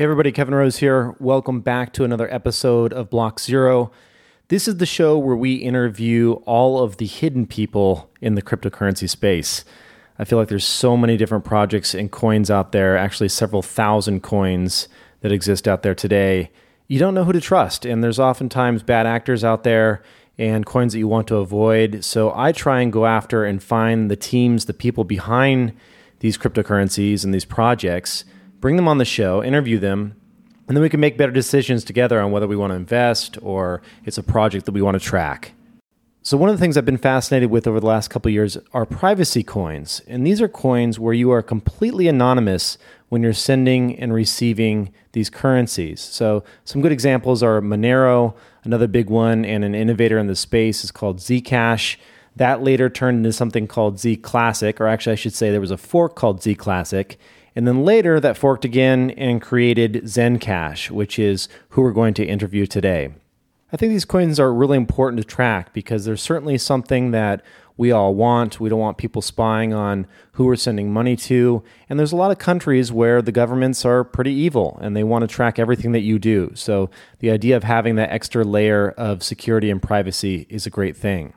Hey, everybody, Kevin Rose here. Welcome back to another episode of Block Zero. This is the show where we interview all of the hidden people in the cryptocurrency space. I feel like there's so many different projects and coins out there, actually, several thousand coins that exist out there today. You don't know who to trust, and there's oftentimes bad actors out there and coins that you want to avoid. So I try and go after and find the teams, the people behind these cryptocurrencies and these projects, bring them on the show, interview them, and then we can make better decisions together on whether we want to invest or it's a project that we want to track. So, one of the things I've been fascinated with over the last couple years are privacy coins. And these are coins where you are completely anonymous when you're sending and receiving these currencies. So, some good examples are Monero, another big one, and an innovator in the space is called Zcash. That later turned into something called Z Classic, or actually, I should say there was a fork called Z Classic. And then later, that forked again and created Zencash, which is who we're going to interview today. I think these coins are really important to track because there's certainly something that we all want. We don't want people spying on who we're sending money to. And there's a lot of countries where the governments are pretty evil and they want to track everything that you do. So the idea of having that extra layer of security and privacy is a great thing.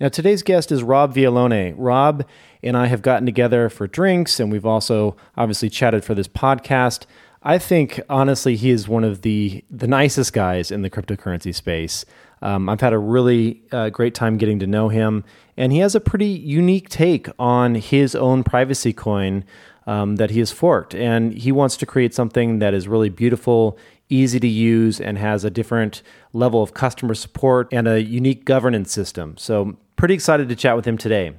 Now, today's guest is Rob Viglione. Rob and I have gotten together for drinks, and we've also obviously chatted for this podcast. I think honestly, he is one of the the nicest guys in the cryptocurrency space. Um, I've had a really uh, great time getting to know him, and he has a pretty unique take on his own privacy coin um, that he has forked, and he wants to create something that is really beautiful, easy to use, and has a different level of customer support and a unique governance system. So, pretty excited to chat with him today.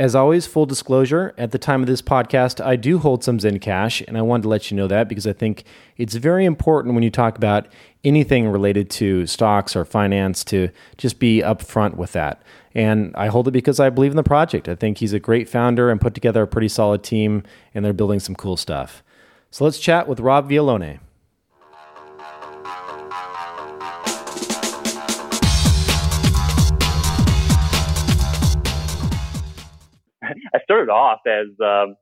As always, full disclosure, at the time of this podcast, I do hold some Zencash, and I wanted to let you know that because I think it's very important when you talk about anything related to stocks or finance to just be upfront with that. And I hold it because I believe in the project. I think he's a great founder and put together a pretty solid team, and they're building some cool stuff. So let's chat with Rob Viglione. I started off as, um,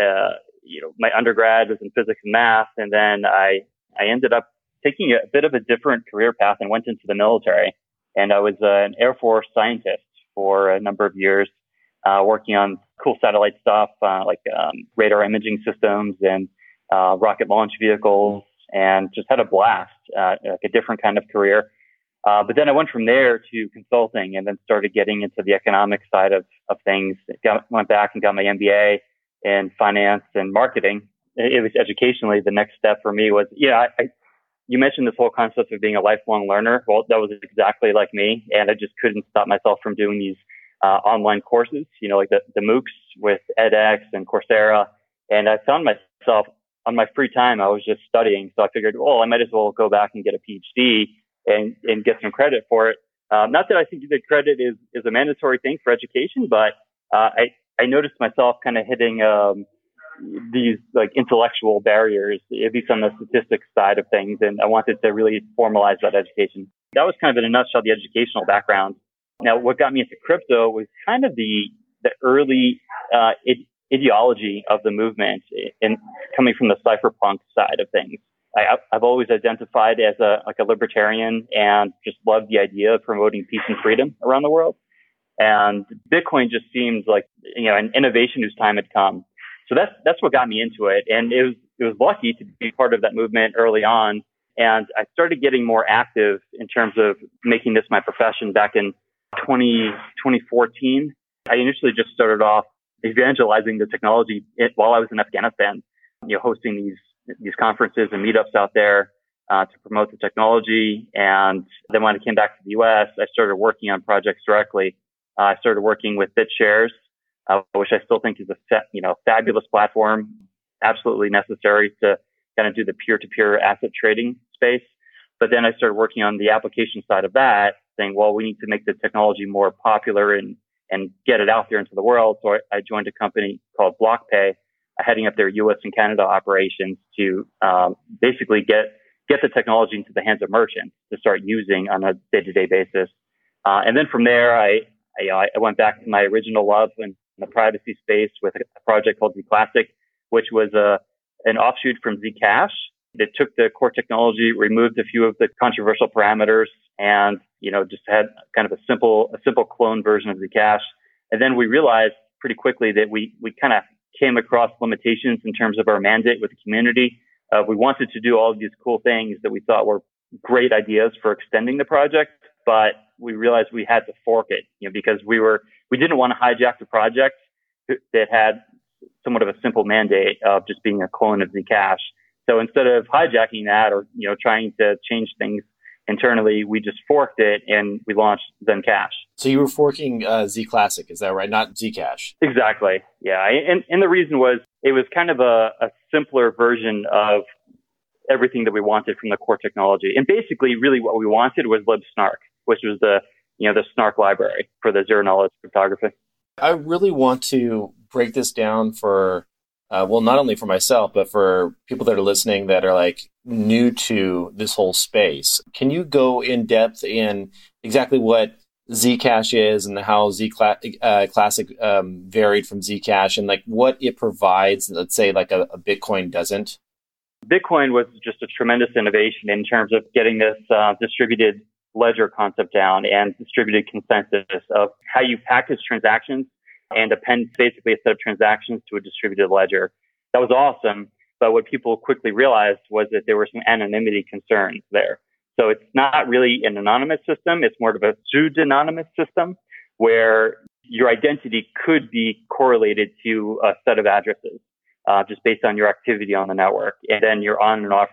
uh, you know, my undergrad was in physics and math, and then I I ended up taking a bit of a different career path and went into the military. And I was uh, an Air Force scientist for a number of years, uh, working on cool satellite stuff uh, like um, radar imaging systems and uh, rocket launch vehicles, and just had a blast, uh, like a different kind of career. Uh, but then I went from there to consulting and then started getting into the economic side of, of things. Got, went back and got my MBA in finance and marketing. It, was educationally the next step for me was, yeah, I, I, you mentioned this whole concept of being a lifelong learner. Well, that was exactly like me. And I just couldn't stop myself from doing these uh, online courses, you know, like the, the MOOCs with edX and Coursera. And I found myself on my free time, I was just studying. So I figured, well, I might as well go back and get a PhD and, and get some credit for it. Um, not that I think that credit is, is a mandatory thing for education, but uh, I, I noticed myself kind of hitting um, these like intellectual barriers, at least on the statistics side of things, and I wanted to really formalize that education. That was kind of in a nutshell the educational background. Now, what got me into crypto was kind of the the early uh, ideology of the movement, in coming from the cypherpunk side of things. I, have always identified as a like a libertarian and just loved the idea of promoting peace and freedom around the world. And Bitcoin just seemed like you know an innovation whose time had come. So that's that's what got me into it, and it was it was lucky to be part of that movement early on. And I started getting more active in terms of making this my profession back in 20, 2014. I initially just started off evangelizing the technology while I was in Afghanistan, you know, hosting these these conferences and meetups out there uh, to promote the technology. And then when I came back to the U.S., I started working on projects directly. Uh, I started working with BitShares, uh, which I still think is a fa- you know fabulous platform, absolutely necessary to kind of do the peer-to-peer asset trading space. But then I started working on the application side of that, saying, well, we need to make the technology more popular and and get it out there into the world. So I, I joined a company called BlockPay, heading up their U.S. and Canada operations to um, basically get get the technology into the hands of merchants to start using on a day-to-day basis. Uh, and then from there, I, I, I went back to my original love in the privacy space with a project called Zclassic, which was a an offshoot from Zcash, They took the core technology, removed a few of the controversial parameters, and you know just had kind of a simple a simple clone version of Zcash. And then we realized pretty quickly that we we kind of came across limitations in terms of our mandate with the community. Uh, we wanted to do all of these cool things that we thought were great ideas for extending the project, but we realized we had to fork it, you know, because we were we didn't want to hijack the project that had somewhat of a simple mandate of just being a clone of Zcash. So instead of hijacking that or you know trying to change things internally, we just forked it and we launched Zencash. So you were forking uh, Z Classic, is that right? Not Zcash. Exactly. Yeah, and and the reason was it was kind of a, a simpler version of everything that we wanted from the core technology. And basically, really what we wanted was libsnark, which was the you know the snark library for the zero knowledge cryptography. I really want to break this down for uh, well, not only for myself, but for people that are listening that are like new to this whole space. Can you go in depth in exactly what Zcash is and how Z uh, Classic um, varied from Zcash and like what it provides, let's say like a, a, Bitcoin doesn't? Bitcoin was just a tremendous innovation in terms of getting this uh, distributed ledger concept down and distributed consensus of how you package transactions and append basically a set of transactions to a distributed ledger. That was awesome. But what people quickly realized was that there were some anonymity concerns there. So it's not really an anonymous system. It's more of a pseudonymous system where your identity could be correlated to a set of addresses, uh, just based on your activity on the network. And then your on and off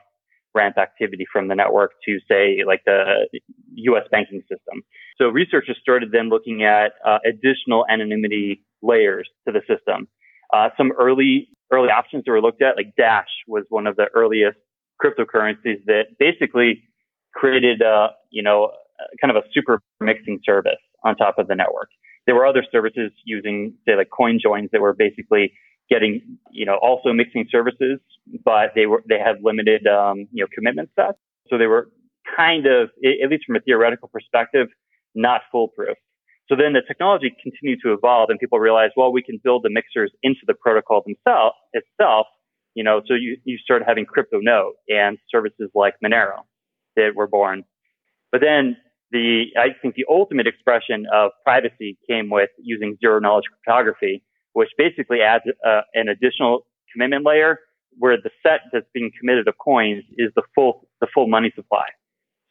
ramp activity from the network to say like the US banking system. So researchers started then looking at uh, additional anonymity layers to the system. Uh, some early early options that were looked at, like Dash, was one of the earliest cryptocurrencies that basically created, uh, you know, kind of a super mixing service on top of the network. There were other services using, say, like coin joins that were basically getting, you know, also mixing services, but they were they had limited, um, you know, commitment sets. So they were kind of, at least from a theoretical perspective, not foolproof. So then the technology continued to evolve and people realized, well, we can build the mixers into the protocol themselves itself. You know, so you, you started having crypto CryptoNote and services like Monero that were born. But then the, I think the ultimate expression of privacy came with using zero knowledge cryptography, which basically adds uh, an additional commitment layer where the set that's being committed of coins is the full, the full money supply.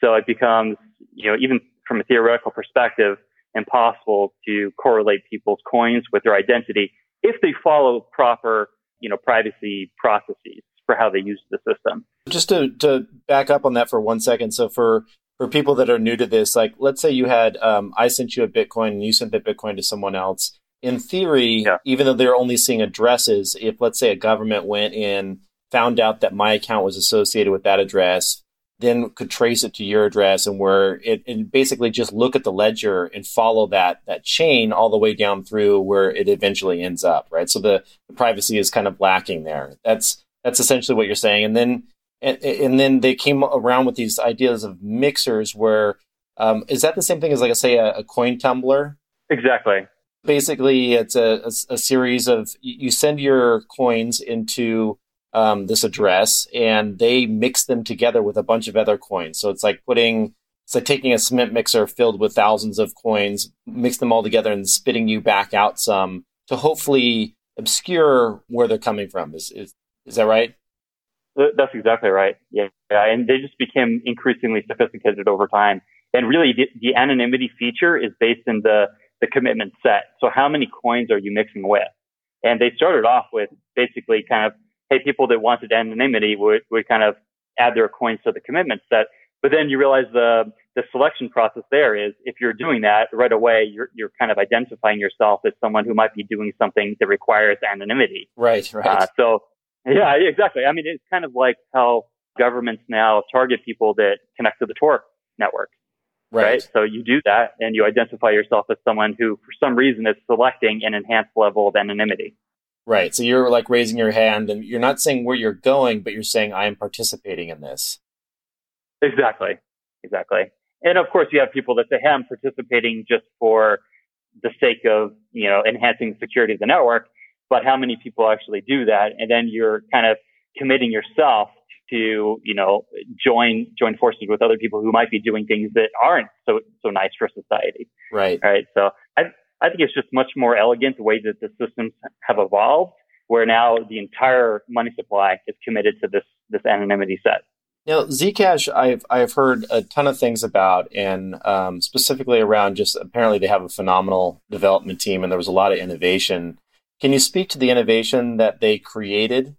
So it becomes, you know, even from a theoretical perspective, impossible to correlate people's coins with their identity if they follow proper, you know, privacy processes for how they use the system. Just to, to back up on that for one second. So for, for people that are new to this, like let's say you had, um, I sent you a Bitcoin and you sent that Bitcoin to someone else. In theory, yeah. even though they're only seeing addresses, if let's say a government went in, found out that my account was associated with that address, then could trace it to your address and where it and basically just look at the ledger and follow that that chain all the way down through where it eventually ends up right so the, the privacy is kind of lacking there that's that's essentially what you're saying and then and, and then they came around with these ideas of mixers where um, is that the same thing as like I say a, a coin tumbler exactly basically it's a, a, a series of you send your coins into um, this address and they mix them together with a bunch of other coins. So it's like putting, it's like taking a cement mixer filled with thousands of coins, mix them all together and spitting you back out some to hopefully obscure where they're coming from. Is, is, is that right? That's exactly right. Yeah. yeah. And they just became increasingly sophisticated over time. And really the, the anonymity feature is based in the, the commitment set. So how many coins are you mixing with? And they started off with basically kind of hey, people that wanted anonymity would, would kind of add their coins to the commitment set. But then you realize the, the selection process there is if you're doing that right away, you're, you're kind of identifying yourself as someone who might be doing something that requires anonymity. Right, right. Uh, so, yeah, exactly. I mean, it's kind of like how governments now target people that connect to the Tor network. Right. right. So you do that and you identify yourself as someone who, for some reason, is selecting an enhanced level of anonymity. Right. So you're like raising your hand and you're not saying where you're going, but you're saying I am participating in this. Exactly. Exactly. And of course you have people that say, Hey, I'm participating just for the sake of, you know, enhancing the security of the network. But how many people actually do that? And then you're kind of committing yourself to, you know, join join forces with other people who might be doing things that aren't so so nice for society. Right. Right. So I I think it's just much more elegant the way that the systems have evolved, where now the entire money supply is committed to this this anonymity set. Now, Zcash, I've I've heard a ton of things about, and um, specifically around just apparently they have a phenomenal development team, and there was a lot of innovation. Can you speak to the innovation that they created?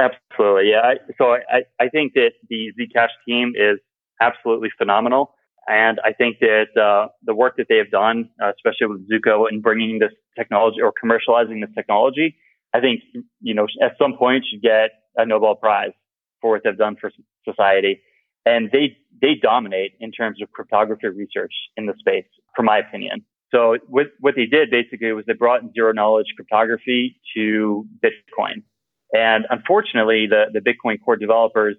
Absolutely, yeah. So I I think that the Zcash team is absolutely phenomenal, and I think that uh, the work that they have done, uh, especially with Zooko and bringing this technology or commercializing this technology, I think you know at some point should get a Nobel Prize for what they've done for society. And they, they dominate in terms of cryptography research in the space, from my opinion. So what, what they did basically was they brought zero knowledge cryptography to Bitcoin. And unfortunately, the, the Bitcoin core developers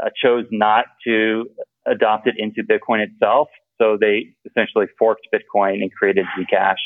uh, chose not to adopt it into Bitcoin itself. So they essentially forked Bitcoin and created Zcash.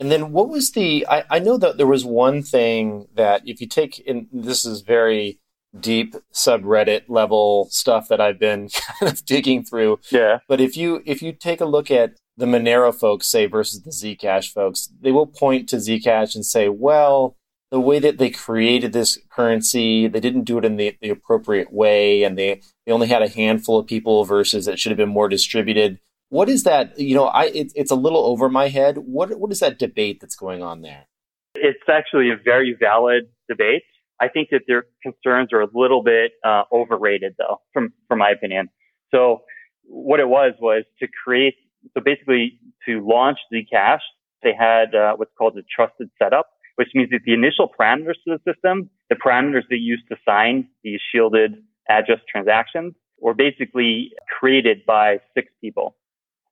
And then what was the, I, I know that there was one thing that if you take, and this is very deep subreddit level stuff that I've been kind of digging through. Yeah. But if you if you take a look at the Monero folks, say versus the Zcash folks, they will point to Zcash and say, well, the way that they created this currency, they didn't do it in the, the appropriate way, and they, they only had a handful of people versus it should have been more distributed. What is that? You know, I it, it's a little over my head. What what is that debate that's going on there? It's actually a very valid debate. I think that their concerns are a little bit uh, overrated, though, from from my opinion. So what it was was to create. So basically, to launch Zcash, they had uh, what's called a trusted setup, which means that the initial parameters to the system, the parameters they used to sign these shielded address transactions, were basically created by six people.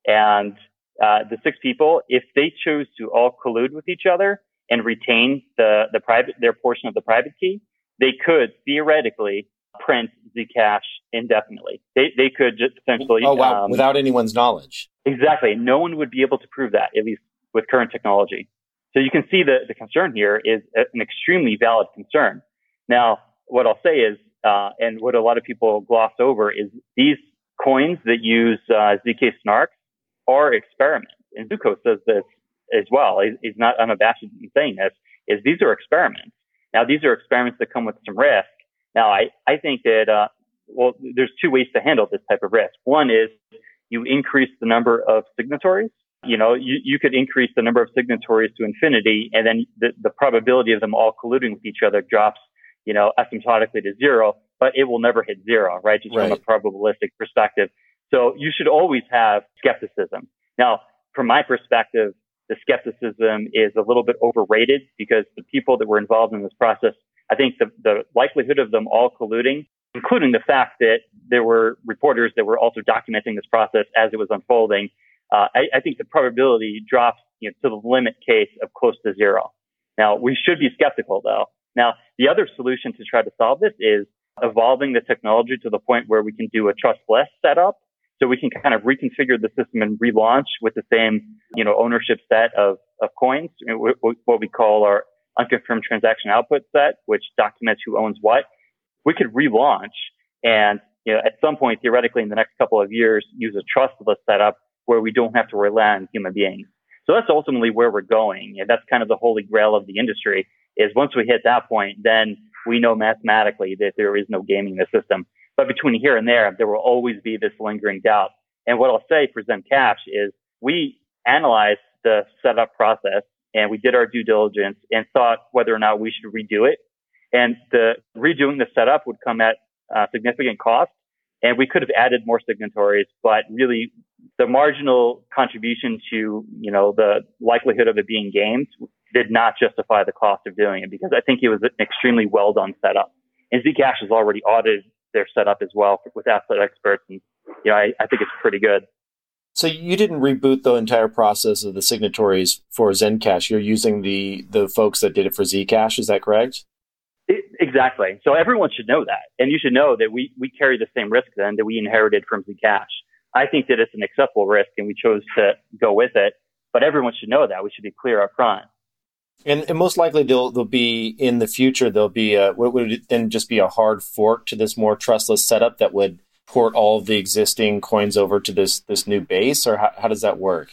And uh, the six people, if they chose to all collude with each other, and retain the, the private, their portion of the private key, they could theoretically print Zcash indefinitely. They, they could just essentially. Oh, wow. Um, Without anyone's knowledge. Exactly. No one would be able to prove that, at least with current technology. So you can see the, the concern here is an extremely valid concern. Now, what I'll say is, uh, and what a lot of people gloss over is these coins that use uh, ZK snarks are experiments. And Zooko says this as well. He's, he's not unabashed in saying this. Is these are experiments. Now these are experiments that come with some risk. Now I I think that uh, well there's two ways to handle this type of risk. One is you increase the number of signatories. You know, you, you could increase the number of signatories to infinity, and then the, the probability of them all colluding with each other drops, you know, asymptotically to zero, but it will never hit zero, right? Just right. from a probabilistic perspective. So you should always have skepticism. Now, from my perspective, the skepticism is a little bit overrated because the people that were involved in this process, I think the, the likelihood of them all colluding, including the fact that there were reporters that were also documenting this process as it was unfolding, uh, I, I, think the probability drops you know, to the limit case of close to zero. Now, we should be skeptical though. Now, the other solution to try to solve this is evolving the technology to the point where we can do a trustless setup so we can kind of reconfigure the system and relaunch with the same, you know, ownership set of, of coins, what we call our unconfirmed transaction output set, which documents who owns what. We could relaunch and, you know, at some point, theoretically, in the next couple of years, use a trustless setup where we don't have to rely on human beings. So that's ultimately where we're going. And that's kind of the holy grail of the industry is once we hit that point, then we know mathematically that there is no gaming the system. But between here and there, there will always be this lingering doubt. And what I'll say for Zen Cash is we analyze the setup process and we did our due diligence and thought whether or not we should redo it. And the redoing the setup would come at uh, significant cost. And we could have added more signatories, but really the marginal contribution to, you know, the likelihood of it being gamed did not justify the cost of doing it because I think it was an extremely well done setup. And Zcash has already audited their setup as well with asset experts. And, you know, I, I think it's pretty good. So you didn't reboot the entire process of the signatories for Zencash. You're using the the folks that did it for Zcash. Is that correct? It, exactly. So everyone should know that, and you should know that we we carry the same risk then that we inherited from Zcash. I think that it's an acceptable risk, and we chose to go with it. But everyone should know that. We should be clear up front. And, and most likely they'll they'll be in the future. There'll be a what would it then just be a hard fork to this more trustless setup that would port all of the existing coins over to this this new base, or how, how does that work?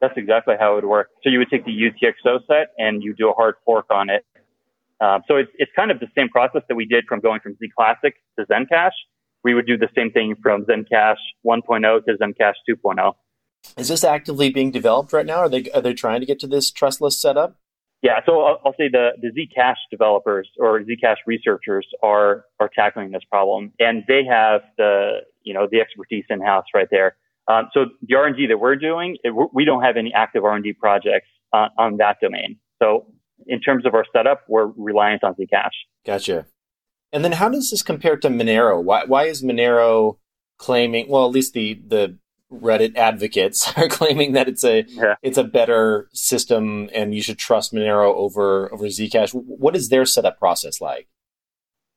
That's exactly how it would work. So you would take the UTXO set and you do a hard fork on it. Um, so it's it's kind of the same process that we did from going from Z Classic to Zencash. We would do the same thing from Zencash 1.0 to Zencash 2.0. Is this actively being developed right now? Are they are they trying to get to this trustless setup? Yeah, so I'll, I'll say the the Zcash developers or Zcash researchers are are tackling this problem, and they have the you know the expertise in house right there. Um, so the R and D that we're doing, it, we don't have any active R and D projects on, on that domain. So in terms of our setup, we're reliant on Zcash. Gotcha. And then how does this compare to Monero? Why why is Monero claiming? Well, at least the the Reddit advocates are claiming that it's a yeah. it's a better system and you should trust Monero over over Zcash. What is their setup process like?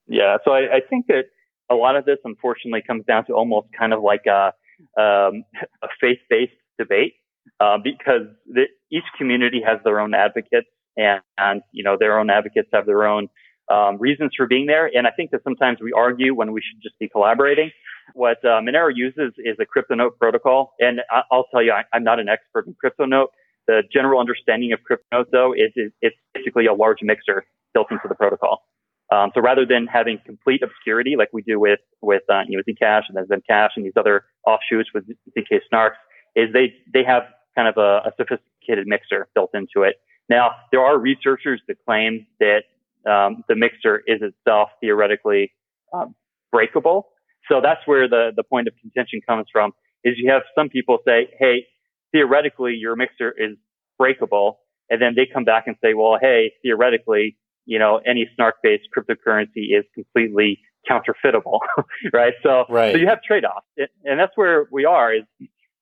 Yeah, so I, I think that a lot of this unfortunately comes down to almost kind of like a um, a faith based debate uh, because the, each community has their own advocates and, and you know their own advocates have their own um, reasons for being there. And I think that sometimes we argue when we should just be collaborating. What uh, Monero uses is a CryptoNote protocol. And I- will tell you, I- am not an expert in CryptoNote. The general understanding of CryptoNote, though, is, is it's basically a large mixer built into the protocol. Um, so rather than having complete obscurity like we do with with uh, you know Zcash and then Zencash and these other offshoots with ZK Snarks, is they they have kind of a, a sophisticated mixer built into it. Now there are researchers that claim that um, the mixer is itself theoretically um, breakable. So that's where the, the point of contention comes from is you have some people say, Hey, theoretically your mixer is breakable. And then they come back and say, well, Hey, theoretically, you know, any snark based cryptocurrency is completely counterfeitable, right? So, right. so you have trade offs and that's where we are is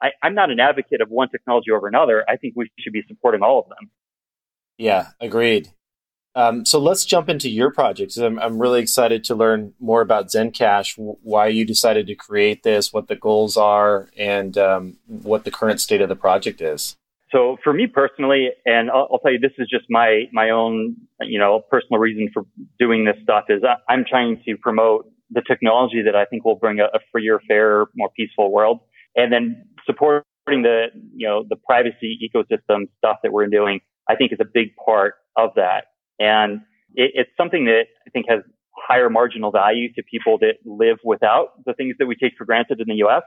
I, I'm not an advocate of one technology over another. I think we should be supporting all of them. Yeah, agreed. Um, so let's jump into your project. I'm, I'm really excited to learn more about Zencash, why you decided to create this, what the goals are, and um, what the current state of the project is. So for me personally, and I'll, I'll, tell you, this is just my my own, you know, personal reason for doing this stuff is I, am trying to promote the technology that I think will bring a, a freer, fairer, more peaceful world, and then supporting the, you know, the privacy ecosystem stuff that we're doing. I think is a big part of that. And it, it's something that I think has higher marginal value to people that live without the things that we take for granted in the U.S.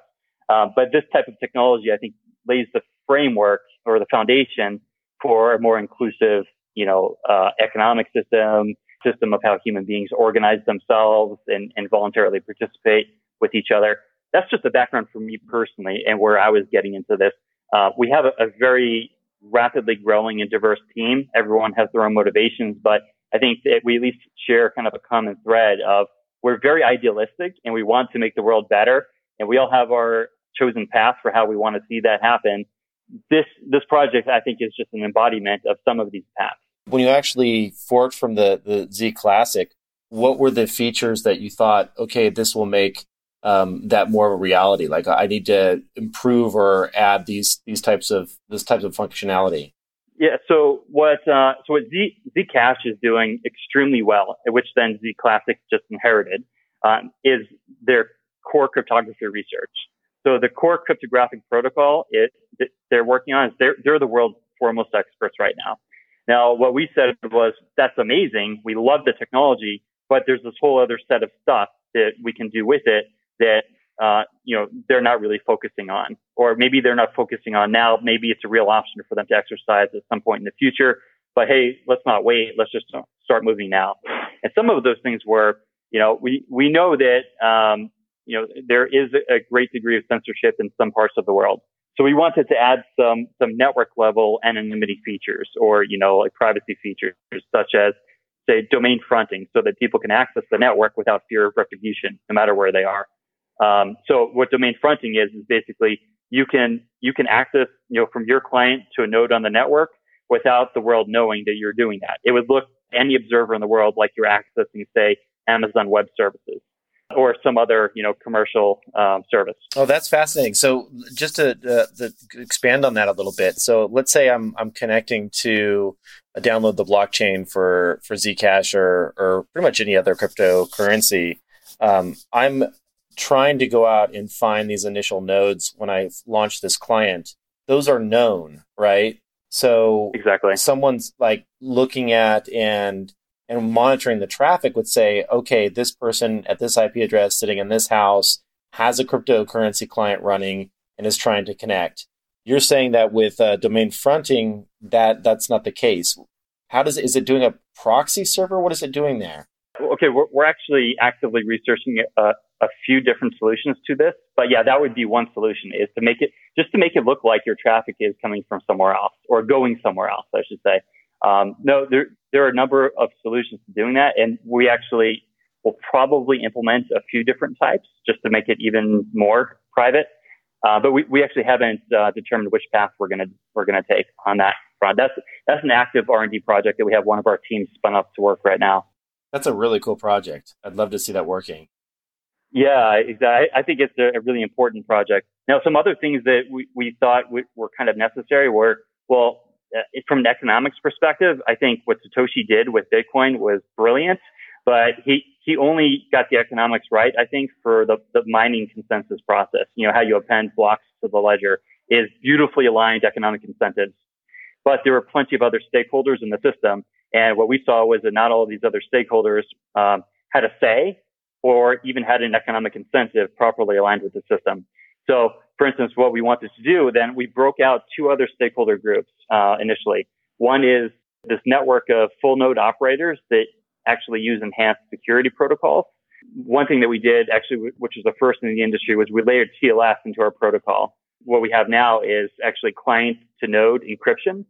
Uh, but this type of technology, I think, lays the framework or the foundation for a more inclusive, you know, uh, economic system, system of how human beings organize themselves and, and voluntarily participate with each other. That's just the background for me personally and where I was getting into this. Uh, we have a, a very rapidly growing and diverse team. Everyone has their own motivations, but I think that we at least share kind of a common thread of we're very idealistic and we want to make the world better and we all have our chosen path for how we want to see that happen. This, this project, I think, is just an embodiment of some of these paths. When you actually forked from the, the Z Classic, what were the features that you thought, okay, this will make um, that more of a reality. Like I need to improve or add these these types of this types of functionality. Yeah. So what uh, so what Z Zcash is doing extremely well, which then Z Classic just inherited, um, is their core cryptography research. So the core cryptographic protocol is that they're working on is they're they're the world's foremost experts right now. Now, what we said was that's amazing. We love the technology, but there's this whole other set of stuff that we can do with it that uh, you know they're not really focusing on, or maybe they're not focusing on now. Maybe it's a real option for them to exercise at some point in the future. But hey, let's not wait. Let's just start moving now. And some of those things were, you know, we we know that um, you know there is a great degree of censorship in some parts of the world. So we wanted to add some some network level anonymity features, or you know, like privacy features, such as say domain fronting, so that people can access the network without fear of retribution, no matter where they are. Um, so what domain fronting is is basically you can you can access you know from your client to a node on the network without the world knowing that you're doing that. It would look any observer in the world like you're accessing say Amazon Web Services. or some other you know commercial um, service. Oh, that's fascinating. So just to, uh, expand on that a little bit. So let's say I'm I'm connecting to download the blockchain for for Zcash or or pretty much any other cryptocurrency. Um, I'm trying to go out and find these initial nodes when I launch this client. Those are known, right? So exactly, someone's like looking at and and monitoring the traffic would say, okay, this person at this IP address sitting in this house has a cryptocurrency client running and is trying to connect. You're saying that with uh, domain fronting, that that's not the case. How does it, is it doing a proxy server? What is it doing there? Okay, we're, we're actually actively researching a, a few different solutions to this, but yeah, that would be one solution is to make it just to make it look like your traffic is coming from somewhere else or going somewhere else, I should say. Um, no, there there are a number of solutions to doing that, and we actually will probably implement a few different types just to make it even more private. Uh, but we, we actually haven't uh, determined which path we're gonna we're gonna take on that front. That's that's an active R and D project that we have one of our teams spun up to work right now. That's a really cool project. I'd love to see that working. Yeah, exactly. I think it's a, really important project. Now, some other things that we, we thought were kind of necessary were, well, uh, from an economics perspective, I think what Satoshi did with Bitcoin was brilliant, but he, he only got the economics right, I think, for the, the mining consensus process. You know, how you append blocks to the ledger is beautifully aligned economic incentives. But there were plenty of other stakeholders in the system. And what we saw was that not all of these other stakeholders um, had a say or even had an economic incentive properly aligned with the system. So, for instance, what we wanted to do, then we broke out two other stakeholder groups uh, initially. One is this network of full node operators that actually use enhanced security protocols. One thing that we did actually, which was the first in the industry, was we layered TLS into our protocol. What we have now is actually client to node encryption,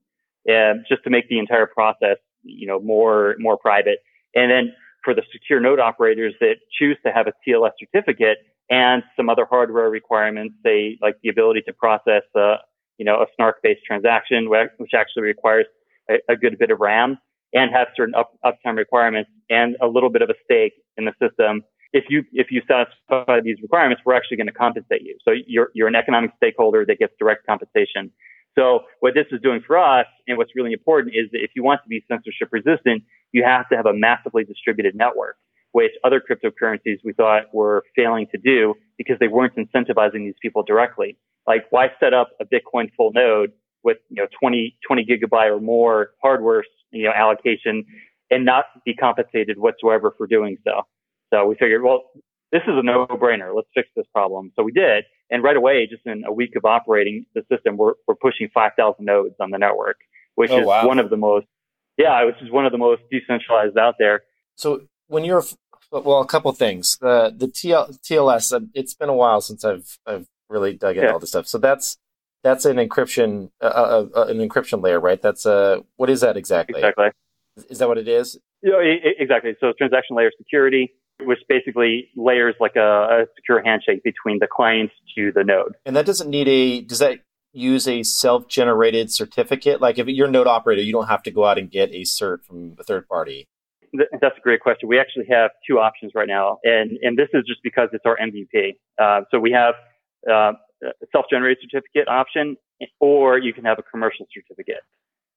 uh, just to make the entire process, you know, more more private. And then for the secure node operators that choose to have a TLS certificate and some other hardware requirements, say like the ability to process, uh, you know, a snark-based transaction, which actually requires a, a, good bit of RAM and have certain up, uptime requirements and a little bit of a stake in the system. If you if you satisfy these requirements, we're actually going to compensate you. So you're you're an economic stakeholder that gets direct compensation. So what this is doing for us and what's really important is that if you want to be censorship resistant, you have to have a massively distributed network, which other cryptocurrencies we thought were failing to do because they weren't incentivizing these people directly. Like why set up a Bitcoin full node with, you know, 20, 20 gigabyte or more hardware, you know, allocation and not be compensated whatsoever for doing so. So we figured, well, this is a no brainer. Let's fix this problem. So we did. And right away, just in a week of operating the system, we're, we're pushing 5,000 nodes on the network, which oh, is wow. one of the most, yeah, which is one of the most decentralized out there. So when you're, well, a couple things. The the TL, TLS, uh, it's been a while since I've I've really dug into yeah. all this stuff. So that's that's an encryption, uh, uh, uh, an encryption layer, right? That's uh, what is that exactly? Exactly. Is that what it is? Yeah, exactly. So transaction layer security which basically layers like a, a secure handshake between the client to the node. And that doesn't need a, does that use a self-generated certificate? Like if you're a node operator, you don't have to go out and get a cert from a third party. That's a great question. We actually have two options right now, and and this is just because it's our MVP. Uh, so we have uh, a self-generated certificate option, or you can have a commercial certificate.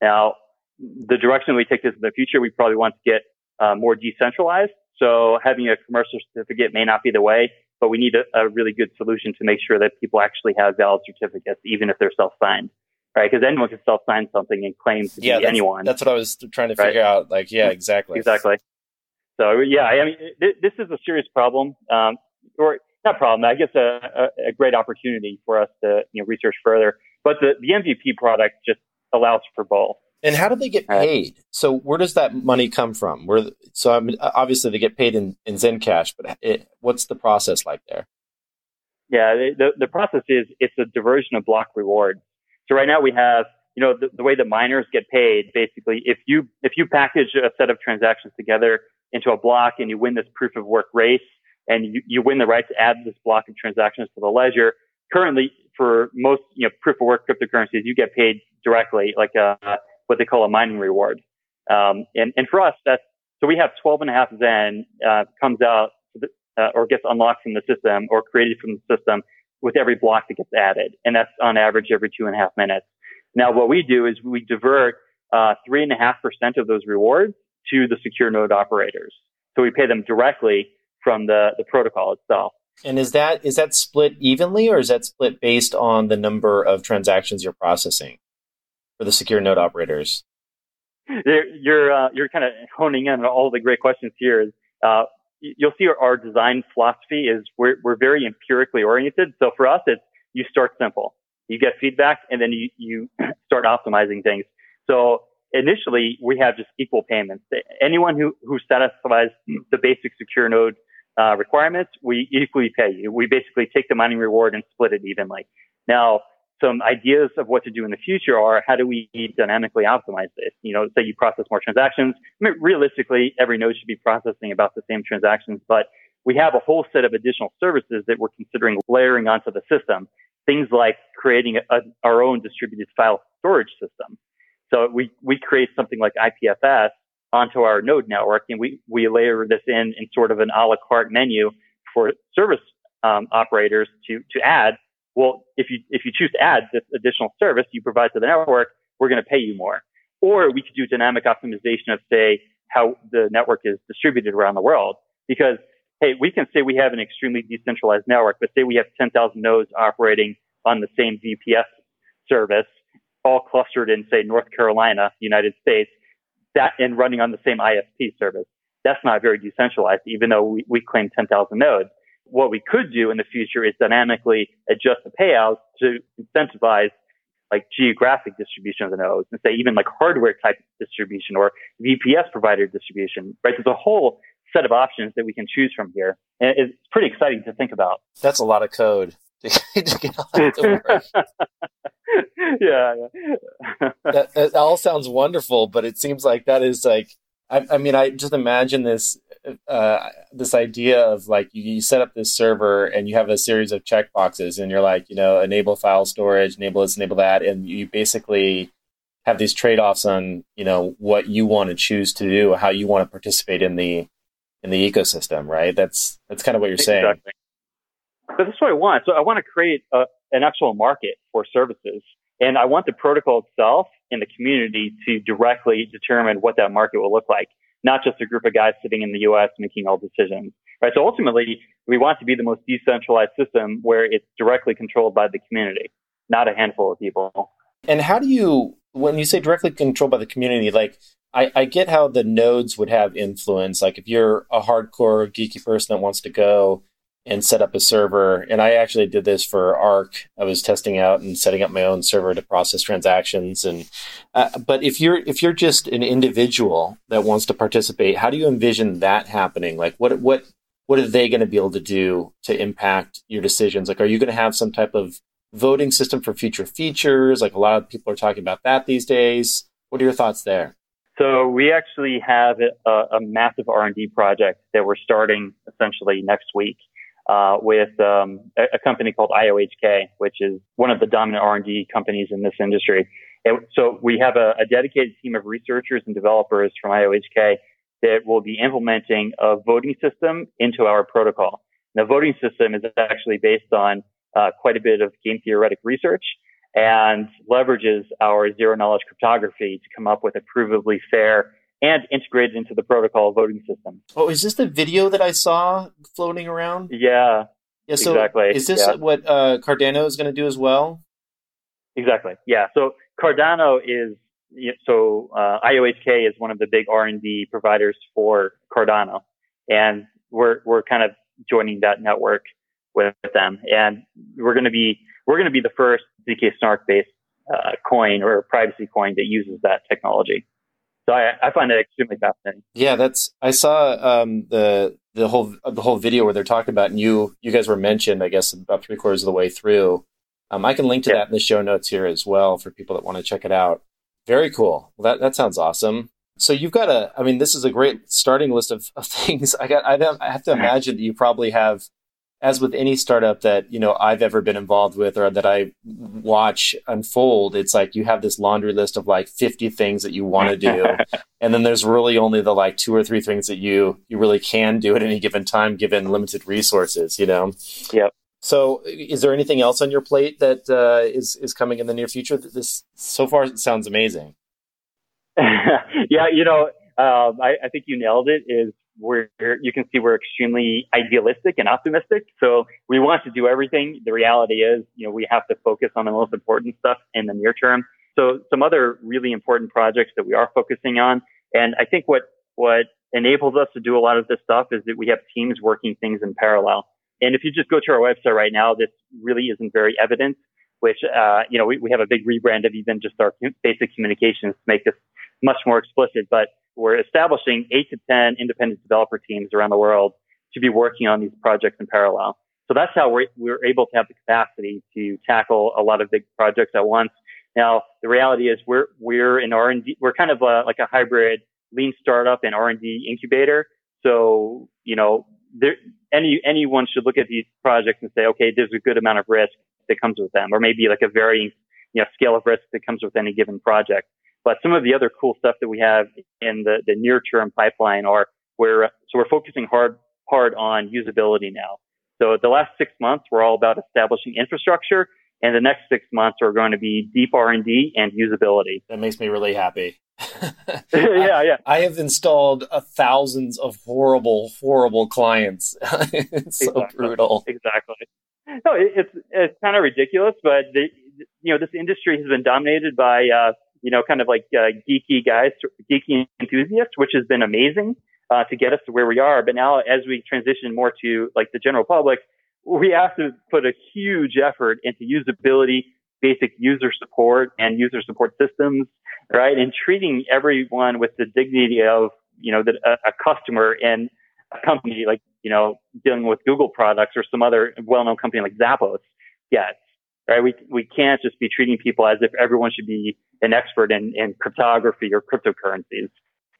Now, the direction we take this in the future, we probably want to get uh, more decentralized. So having a commercial certificate may not be the way, but we need a, a really good solution to make sure that people actually have valid certificates, even if they're self-signed. Right, because anyone can self-sign something and claim to yeah, be anyone. That's what I was trying to figure right? out. Like, yeah, exactly, exactly. So yeah, I mean, th- this is a serious problem, um, or not problem. I guess a, a, a, great opportunity for us to you know research further. But the the MVP product just allows for both. And how do they get paid? So where does that money come from? Where so I mean, obviously they get paid in, in Zencash, but it, what's the process like there? Yeah, the, the process is it's a diversion of block rewards. So right now we have, you know, the, the way the miners get paid, basically, if you, if you package a set of transactions together into a block and you win this proof of work race and you, you win the right to add this block of transactions to the ledger, currently for most, you know, proof of work cryptocurrencies, you get paid directly, like, uh, what they call a mining reward. Um, and, and for us, that's, so we have 12 and a half Zen, uh, comes out, uh, or gets unlocked from the system or created from the system with every block that gets added. And that's on average every two and a half minutes. Now, what we do is we divert uh, three and a half percent of those rewards to the secure node operators. So we pay them directly from the, the protocol itself. And is that is that split evenly, or is that split based on the number of transactions you're processing for the secure node operators? You're uh, you're kind of honing in on all the great questions here. Uh, you'll see our, our design philosophy is we're we're very empirically oriented. So for us, it's you start simple, you get feedback, and then you you start optimizing things. So initially, we have just equal payments. Anyone who who satisfies the basic secure node uh, requirements, we equally pay you. We basically take the mining reward and split it evenly. Now, some ideas of what to do in the future are how do we dynamically optimize this? You know, say you process more transactions. I mean, realistically, every node should be processing about the same transactions, but we have a whole set of additional services that we're considering layering onto the system. Things like creating a, a, our own distributed file storage system. So we, we create something like IPFS onto our node network and we, we layer this in in sort of an a la carte menu for service um, operators to, to add. Well, if you, if you choose to add this additional service you provide to the network, we're going to pay you more. Or we could do dynamic optimization of say how the network is distributed around the world because hey, we can say we have an extremely decentralized network, but say we have 10,000 nodes operating on the same VPS service, all clustered in say North Carolina, United States that and running on the same ISP service. That's not very decentralized, even though we, we claim 10,000 nodes. What we could do in the future is dynamically adjust the payouts to incentivize like geographic distribution of the nodes and say even like hardware type distribution or VPS provider distribution, right? There's a whole set of options that we can choose from here. And it's pretty exciting to think about. That's a lot of code to, get all that to work. yeah, yeah. that, that, all sounds wonderful, but it seems like that is like, I, I mean, I just imagine this, uh, this idea of like you, you, set up this server and you have a series of checkboxes and you're like, you know, enable file storage, enable this, enable that, and you basically have these trade-offs on, you know, what you want to choose to do, how you want to participate in the in the ecosystem, right? That's that's kind of what you're saying. Exactly. But that's what I want. So I want to create a, an actual market for services. And I want the protocol itself and the community to directly determine what that market will look like, not just a group of guys sitting in the US making all decisions. Right. So ultimately, we want to be the most decentralized system where it's directly controlled by the community, not a handful of people. And how do you, when you say directly controlled by the community, like I, I get how the nodes would have influence. Like if you're a hardcore geeky person that wants to go and set up a server. And I actually did this for Ark. I was testing out and setting up my own server to process transactions. And uh, but if you're if you're just an individual that wants to participate, how do you envision that happening? Like what what what are they going to be able to do to impact your decisions? Like, are you going to have some type of voting system for future features? Like a lot of people are talking about that these days. What are your thoughts there? So we actually have a, a massive R&D project that we're starting essentially next week uh, with um, a, a, company called IOHK, which is one of the dominant R&D companies in this industry. And so we have a, a, dedicated team of researchers and developers from IOHK that will be implementing a voting system into our protocol. The voting system is actually based on uh, quite a bit of game theoretic research and leverages our zero knowledge cryptography to come up with a provably fair and integrated into the protocol voting system. Oh, is this the video that I saw floating around? Yeah. Yeah, so exactly. is this yeah. what uh, Cardano is going to do as well? Exactly. Yeah. So Cardano is so uh, IOHK is one of the big R and D providers for Cardano, and we're we're kind of joining that network with them, and we're going to be we're going to be the first zk snark based uh, coin or privacy coin that uses that technology. So I, I find that extremely fascinating. Yeah, that's I saw um, the the whole the whole video where they're talking about and you you guys were mentioned I guess about three quarters of the way through. Um, I can link to yeah. that in the show notes here as well for people that want to check it out. Very cool. Well, that that sounds awesome. So you've got a I mean this is a great starting list of, of things. I got I, I have to imagine that you probably have as with any startup that you know I've ever been involved with or that I watch unfold, it's like you have this laundry list of like 50 things that you want to do, and then there's really only the like two or three things that you you really can do at any given time given limited resources. You know. Yep. So, is there anything else on your plate that uh, is is coming in the near future? This so far it sounds amazing. yeah, you know, um, I, I think you nailed it. Is we're, you can see we're extremely idealistic and optimistic. So we want to do everything. The reality is, you know, we have to focus on the most important stuff in the near term. So some other really important projects that we are focusing on. And I think what, what enables us to do a lot of this stuff is that we have teams working things in parallel. And if you just go to our website right now, this really isn't very evident, which, uh, you know, we, we have a big rebrand of even just our basic communications to make this much more explicit. But we're establishing eight to 10 independent developer teams around the world to be working on these projects in parallel. So that's how we're, we're able to have the capacity to tackle a lot of big projects at once. Now, the reality is we're, we're in R&D, we're kind of a, like a hybrid lean startup and R&D incubator. So, you know, there, any, anyone should look at these projects and say, okay, there's a good amount of risk that comes with them, or maybe like a varying, you know, scale of risk that comes with any given project. But some of the other cool stuff that we have in the, the near term pipeline are where, so we're focusing hard, hard on usability now. So the last six months, we're all about establishing infrastructure and the next six months are going to be deep R&D and usability. That makes me really happy. yeah, yeah. I have installed thousands of horrible, horrible clients. it's so exactly. brutal. Exactly. No, it, it's it's kind of ridiculous, but the, you know this industry has been dominated by uh, you know, kind of like uh, geeky guys, geeky enthusiasts, which has been amazing uh, to get us to where we are. But now, as we transition more to like the general public, we have to put a huge effort into usability, basic user support, and user support systems, right? And treating everyone with the dignity of you know the, a, a customer in a company like you know dealing with Google products or some other well-known company like Zappos gets right? We, we can't just be treating people as if everyone should be an expert in, in cryptography or cryptocurrencies.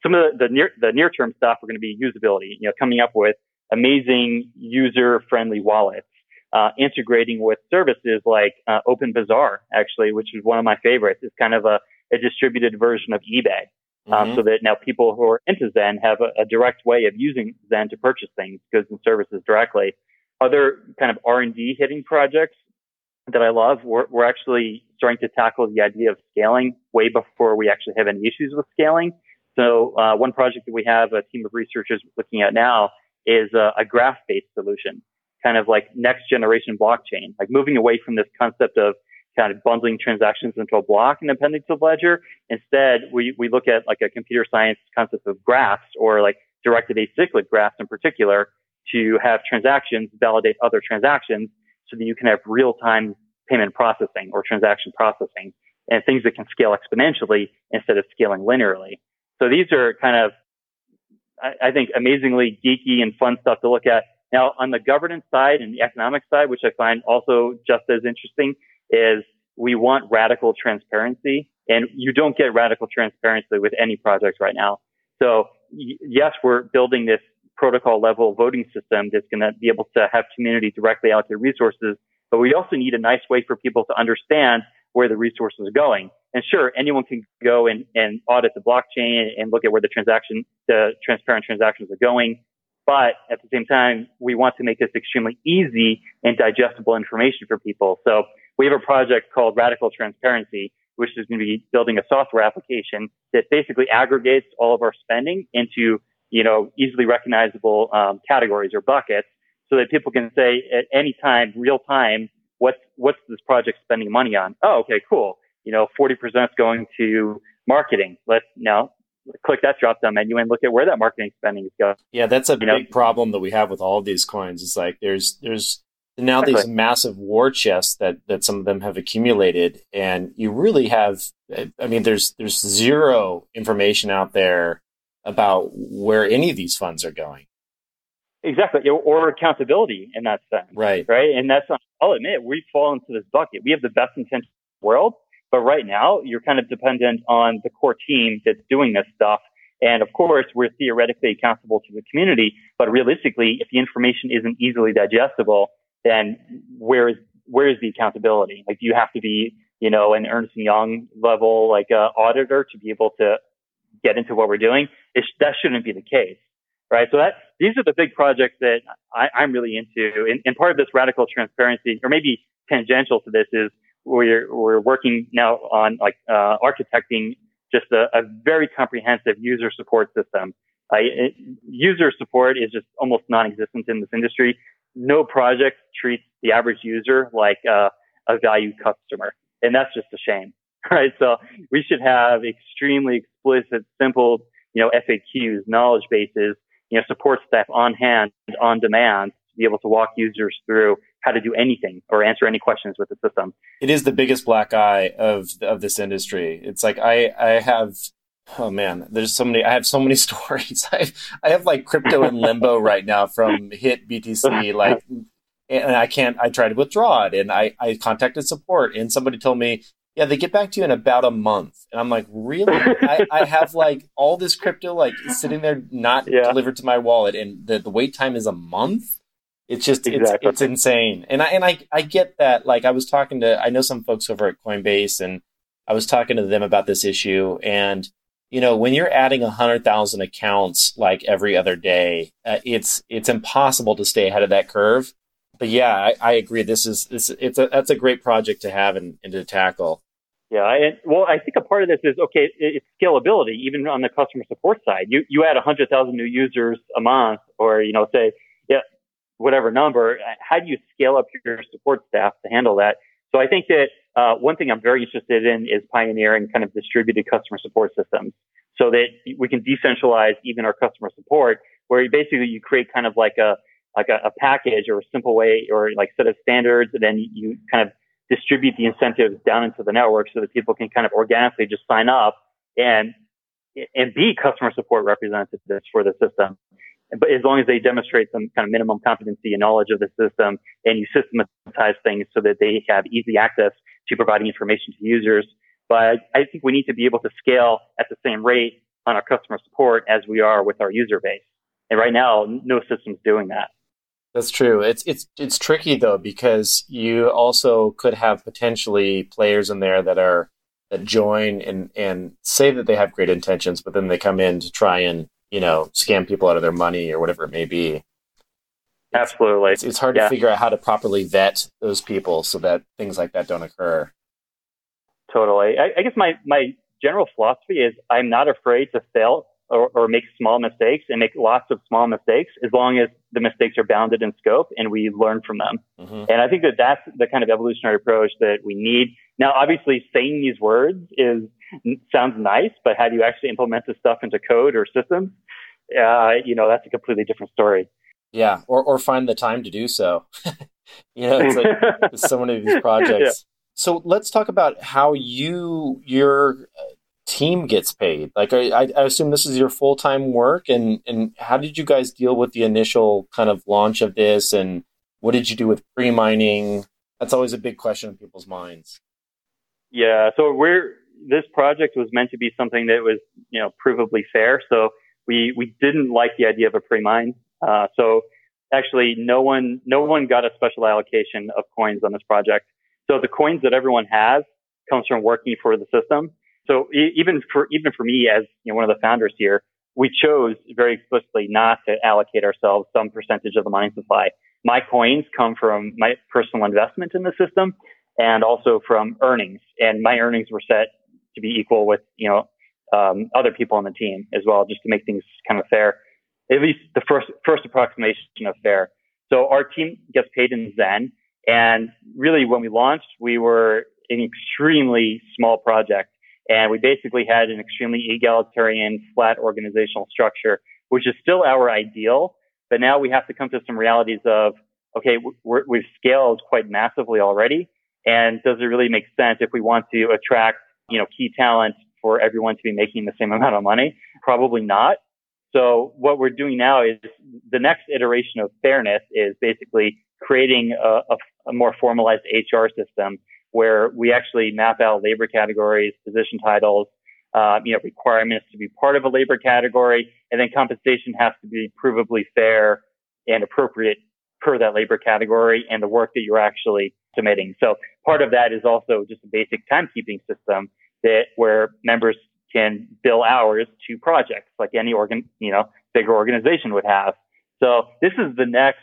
Some of the, the near, the near term stuff are going to be usability, you know, coming up with amazing user friendly wallets, uh, integrating with services like, uh, OpenBazaar, actually, which is one of my favorites. It's kind of a, a distributed version of eBay. Um, mm-hmm. so that now people who are into Zen have a, a direct way of using Zen to purchase things, goods and services directly. Other kind of R&D hitting projects that I love. We're, we're actually starting to tackle the idea of scaling way before we actually have any issues with scaling. So uh, one project that we have a team of researchers looking at now is a, a graph-based solution, kind of like next generation blockchain, like moving away from this concept of kind of bundling transactions into a block and appending to the ledger. Instead, we, we look at like a computer science concept of graphs or like directed acyclic graphs in particular to have transactions validate other transactions so that you can have real time payment processing or transaction processing and things that can scale exponentially instead of scaling linearly. So these are kind of, I, think, amazingly geeky and fun stuff to look at. Now, on the governance side and the economic side, which I find also just as interesting, is we want radical transparency, and you don't get radical transparency with any project right now. So yes, we're building this protocol level voting system that's going to be able to have community directly allocate resources. But we also need a nice way for people to understand where the resources are going. And sure, anyone can go and, and audit the blockchain and look at where the transaction, the transparent transactions are going. But at the same time, we want to make this extremely easy and digestible information for people. So we have a project called Radical Transparency, which is going to be building a software application that basically aggregates all of our spending into you know, easily recognizable um, categories or buckets so that people can say at any time, real time, what's, what's this project spending money on? Oh, okay, cool. You know, 40% is going to marketing. Let's now click that drop down menu and look at where that marketing spending is going. Yeah, that's a you big know? problem that we have with all of these coins. It's like there's, there's, now exactly. these massive war chests that that some of them have accumulated and you really have i mean there's there's zero information out there about where any of these funds are going. Exactly, or accountability in that sense. Right. Right. And that's, I'll admit, we fall into this bucket. We have the best intentions in the world, but right now you're kind of dependent on the core team that's doing this stuff. And of course, we're theoretically accountable to the community, but realistically, if the information isn't easily digestible, then where is where is the accountability? Like, do you have to be, you know, an Ernst Young level like uh, auditor to be able to get into what we're doing? It, that shouldn't be the case, right? So that these are the big projects that I, am really into, and, and part of this radical transparency, or maybe tangential to this, is we're we're working now on like uh, architecting just a, a, very comprehensive user support system. It, user support is just almost non-existent in this industry. No project treats the average user like uh, a valued customer, and that's just a shame, right? So we should have extremely explicit, simple, you know, FAQs, knowledge bases, you know, support staff on hand, on demand to be able to walk users through how to do anything or answer any questions with the system. It is the biggest black eye of of this industry. It's like I I have oh man, there's so many I have so many stories. I I have like crypto in limbo right now from HitBTC like and I can't I tried to withdraw it and I I contacted support and somebody told me yeah, they get back to you in about a month. And I'm like, really? I, I, have like all this crypto like sitting there not yeah. delivered to my wallet and the, the wait time is a month? It's just exactly. it's it's insane. And I and I I get that. Like I was talking to I know some folks over at Coinbase and I was talking to them about this issue and you know when you're adding a hundred thousand accounts like every other day, uh, it's it's impossible to stay ahead of that curve. But yeah, I, I agree. This is this it's a that's a great project to have and, and to tackle. Yeah, and well, I think a part of this is okay. It's scalability, even on the customer support side. You you add a hundred thousand new users a month, or you know, say yeah, whatever number, how do you scale up your support staff to handle that? So I think that uh, one thing I'm very interested in is pioneering kind of distributed customer support systems so that we can decentralize even our customer support where you basically you create kind of like a like a, a, package or a simple way or like set of standards and then you kind of distribute the incentives down into the network so that people can kind of organically just sign up and and be customer support representatives for the system but as long as they demonstrate some kind of minimum competency and knowledge of the system and you systematize things so that they have easy access to providing information to users. But I think we need to be able to scale at the same rate on our customer support as we are with our user base. And right now, no system's doing that. That's true. It's it's it's tricky though because you also could have potentially players in there that are that join and and say that they have great intentions, but then they come in to try and you know, scam people out of their money or whatever it may be. Absolutely. It's, it's hard yeah. to figure out how to properly vet those people so that things like that don't occur. Totally. I, I guess my, my general philosophy is I'm not afraid to fail or, or, make small mistakes and make lots of small mistakes as long as the mistakes are bounded in scope and we learn from them. Mm-hmm. And I think that that's the kind of evolutionary approach that we need. Now, obviously saying these words is sounds nice, but how do you actually implement this stuff into code or systems? Uh, you know, that's a completely different story. Yeah, or or find the time to do so. you know, it's like so many of these projects. Yeah. So let's talk about how you your uh, team gets paid. Like I, I assume this is your full time work, and and how did you guys deal with the initial kind of launch of this, and what did you do with pre mining? That's always a big question in people's minds. Yeah, so we're this project was meant to be something that was, you know, provably fair. So we, we didn't like the idea of a pre-mine. Uh, so actually no one, no one got a special allocation of coins on this project. So the coins that everyone has comes from working for the system. So even for, even for me as, you know, one of the founders here, we chose very explicitly not to allocate ourselves some percentage of the mining supply. My coins come from my personal investment in the system and also from earnings. And my earnings were set to be equal with, you know, um, other people on the team as well, just to make things kind of fair. At least the first, first approximation of fair. So our team gets paid in Zen. And really when we launched, we were an extremely small project and we basically had an extremely egalitarian, flat organizational structure, which is still our ideal. But now we have to come to some realities of, okay, we have scaled quite massively already. And does it really make sense if we want to attract you know, key talent for everyone to be making the same amount of money? Probably not. So what we're doing now is the next iteration of fairness is basically creating a, a, a more formalized HR system where we actually map out labor categories, position titles, uh, you know, requirements to be part of a labor category, and then compensation has to be provably fair and appropriate per that labor category and the work that you're actually submitting. So part of that is also just a basic timekeeping system that where members can bill hours to projects like any organ, you know, bigger organization would have. So this is the next,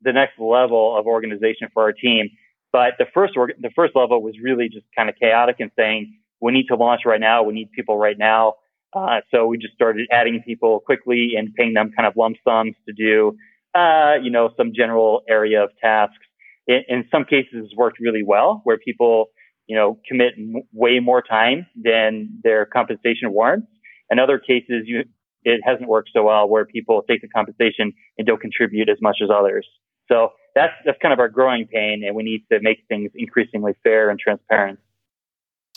the next level of organization for our team. But the first, org- the first level was really just kind of chaotic and saying, we need to launch right now. We need people right now. Uh, so we just started adding people quickly and paying them kind of lump sums to do, uh, you know, some general area of tasks. In, in some cases, worked really well where people, you know, commit m- way more time than their compensation warrants. In other cases, you, it hasn't worked so well where people take the compensation and don't contribute as much as others. So that's, that's kind of our growing pain and we need to make things increasingly fair and transparent.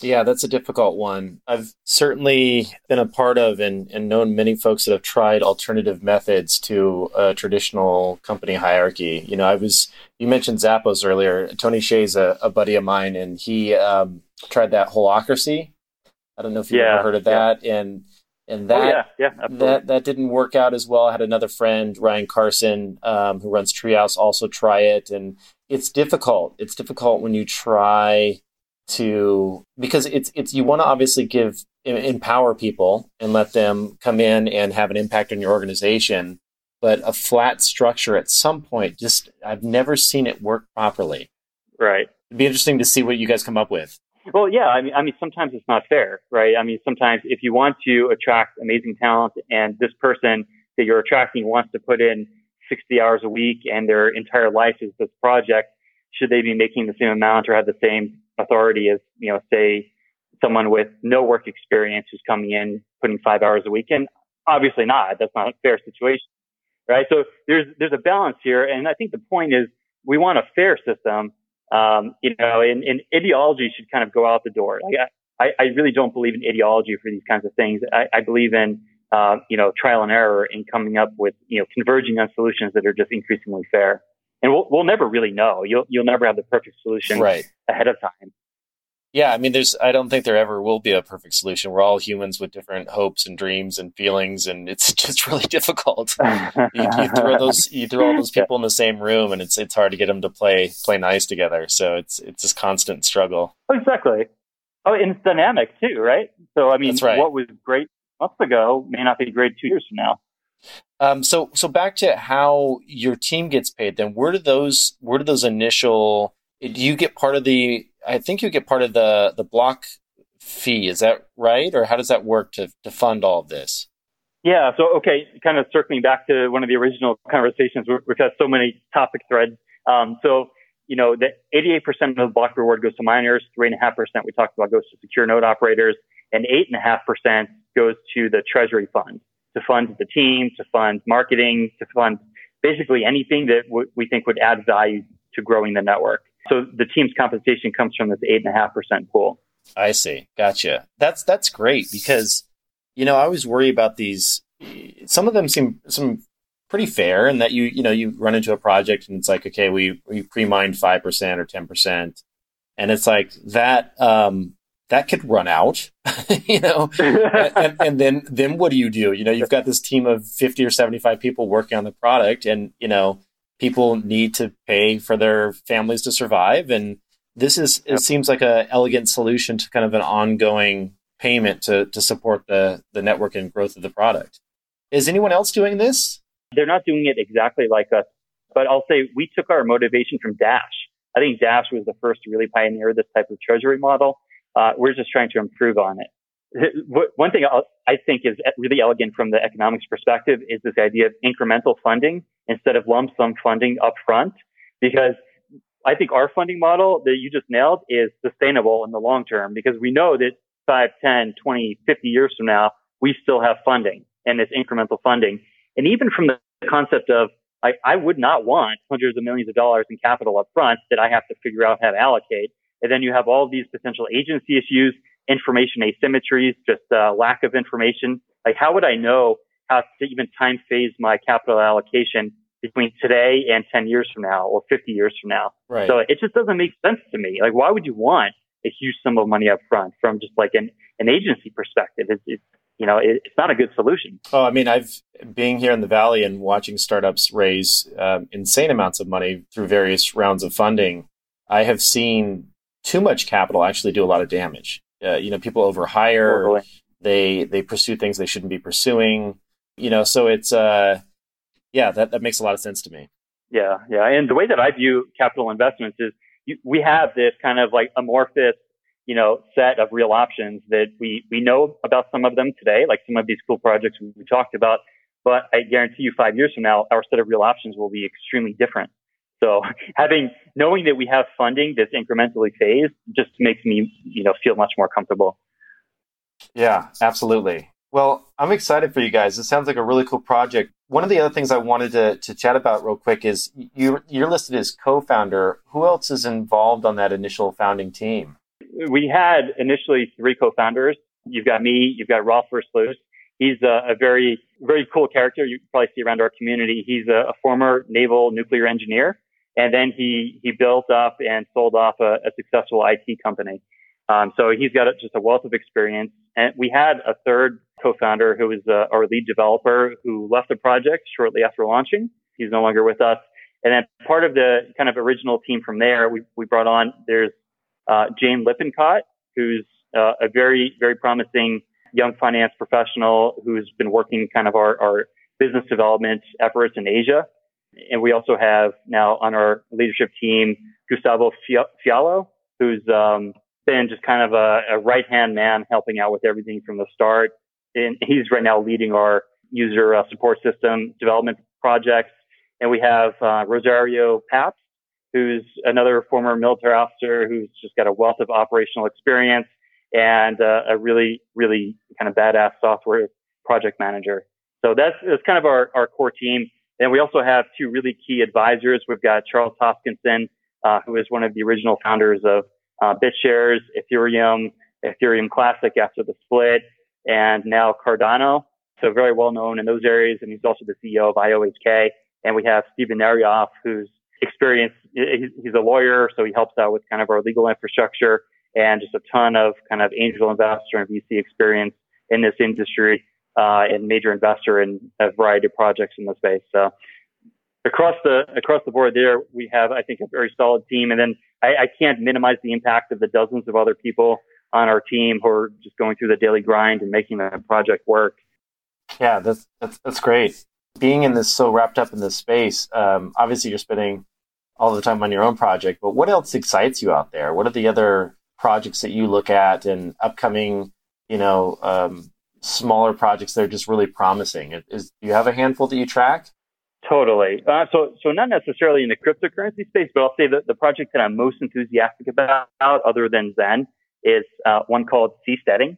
Yeah, that's a difficult one. I've certainly been a part of and, and known many folks that have tried alternative methods to a traditional company hierarchy. You know, I was, you mentioned Zappos earlier. Tony Hsieh's a, a buddy of mine, and he um, tried that holacracy. I don't know if you've yeah, ever heard of that. Yeah. And and that oh, yeah, yeah, that that didn't work out as well. I had another friend, Ryan Carson, um, who runs Treehouse, also try it, and it's difficult. It's difficult when you try to because it's it's you want to obviously give empower people and let them come in and have an impact on your organization. But a flat structure at some point just i've never seen it work properly. Right. It'd be interesting to see what you guys come up with well yeah i mean i mean sometimes it's not fair right i mean sometimes if you want to attract amazing talent and this person that you're attracting wants to put in 60 hours a week and their entire life is this project should they be making the same amount or have the same authority as, you know, say someone with no work experience who's coming in, putting five hours a week in. Obviously not. That's not a fair situation. Right. So there's, there's a balance here. And I think the point is we want a fair system. Um, you know, and, and ideology should kind of go out the door. Like I, I really don't believe in ideology for these kinds of things. I, I believe in, uh, you know, trial and error in coming up with, you know, converging on solutions that are just increasingly fair and we'll, we'll never really know. You'll, you'll never have the perfect solution right. ahead of time. Yeah, I mean, there's. I don't think there ever will be a perfect solution. We're all humans with different hopes and dreams and feelings, and it's just really difficult. you, you, throw those, you throw all those people in the same room, and it's it's hard to get them to play play nice together. So it's it's this constant struggle. Oh, exactly. Oh, and it's dynamic too, right? So I mean, right. what was great months ago may not be great two years from now. Um, so so back to how your team gets paid. Then where do those where do those initial do you get part of the? I think you get part of the the block fee. Is that right, or how does that work to to fund all of this? Yeah. So okay, kind of circling back to one of the original conversations, which has so many topic threads. Um, so you know, the 88% of the block reward goes to miners, 3.5% we talked about goes to secure node operators, and 8.5% goes to the treasury fund to fund the team, to fund marketing, to fund basically anything that w- we think would add value to growing the network. So the team's compensation comes from this eight and a half percent pool. I see. Gotcha. That's that's great because you know I always worry about these. Some of them seem some pretty fair, and that you you know you run into a project and it's like okay we we pre mined five percent or ten percent, and it's like that um, that could run out, you know, and, and, then, then what do you do? You know, you've got this team of 50 or 75 people working on the product and, you know, people need to pay for their families to survive. And this is, it seems like an elegant solution to kind of an ongoing payment to, to support the, the network and growth of the product. Is anyone else doing this? They're not doing it exactly like us, but I'll say we took our motivation from Dash. I think Dash was the first to really pioneer this type of treasury model. Uh, we're just trying to improve on it. One thing I think is really elegant from the economics perspective is this idea of incremental funding instead of lump sum funding upfront, because I think our funding model that you just nailed is sustainable in the long term because we know that 5, 10, 20, 50 years from now, we still have funding and it's incremental funding. And even from the concept of I, I would not want hundreds of millions of dollars in capital up front that I have to figure out how to allocate. And then you have all these potential agency issues, information asymmetries, just uh, lack of information. Like, how would I know how to even time phase my capital allocation between today and 10 years from now or 50 years from now? Right. So it just doesn't make sense to me. Like, why would you want a huge sum of money up front from just like an, an agency perspective. It's, it's you know, it, it's not a good solution. Oh, I mean, I've being here in the Valley and watching startups raise um, insane amounts of money through various rounds of funding. I have seen too much capital actually do a lot of damage. Uh, you know, people overhire, totally. they they pursue things they shouldn't be pursuing. You know, so it's uh, yeah, that that makes a lot of sense to me. Yeah, yeah, and the way that I view capital investments is you, we have this kind of like amorphous you know, set of real options that we, we know about some of them today, like some of these cool projects we, we talked about. But I guarantee you five years from now, our set of real options will be extremely different. So having, knowing that we have funding that's incrementally phased just makes me, you know, feel much more comfortable. Yeah, absolutely. Well, I'm excited for you guys. It sounds like a really cool project. One of the other things I wanted to, to chat about real quick is you, you're listed as co-founder. Who else is involved on that initial founding team? we had initially three co-founders. You've got me, you've got Rolf Versluis. He's a, a, very, very cool character. You probably see around our community. He's a, a, former naval nuclear engineer. And then he, he built up and sold off a, a successful IT company. Um, so he's got just a wealth of experience. And we had a third co-founder who was uh, our lead developer who left the project shortly after launching. He's no longer with us. And then part of the kind of original team from there, we, we brought on, there's uh, Jane Lippincott, who's uh, a very, very promising young finance professional who's been working kind of our, our business development efforts in Asia. And we also have now on our leadership team, Gustavo Fialho, who's um, been just kind of a, a right hand man helping out with everything from the start. And he's right now leading our user uh, support system development projects. And we have uh, Rosario Pabst, who's another former military officer who's just got a wealth of operational experience and uh, a really, really kind of badass software project manager. So that's, that's kind of our, our core team. And we also have two really key advisors. We've got Charles Hoskinson, uh, who is one of the original founders of uh, BitShares, Ethereum, Ethereum Classic after the split, and now Cardano. So very well known in those areas. And he's also the CEO of IOHK. And we have Steven Nerayoff, who's experienced, He's a lawyer, so he helps out with kind of our legal infrastructure and just a ton of kind of angel investor and VC experience in this industry, uh, and major investor in a variety of projects in the space. So across the across the board there, we have I think a very solid team. And then I, I can't minimize the impact of the dozens of other people on our team who are just going through the daily grind and making the project work. Yeah, that's that's that's great being in this so wrapped up in this space, um, obviously you're spending all the time on your own project, but what else excites you out there? What are the other projects that you look at and upcoming, you know, um, smaller projects that are just really promising? Is, do you have a handful that you track? Totally. Uh, so, so not necessarily in the cryptocurrency space, but I'll say that the project that I'm most enthusiastic about, other than Zen, is uh, one called Seasteading,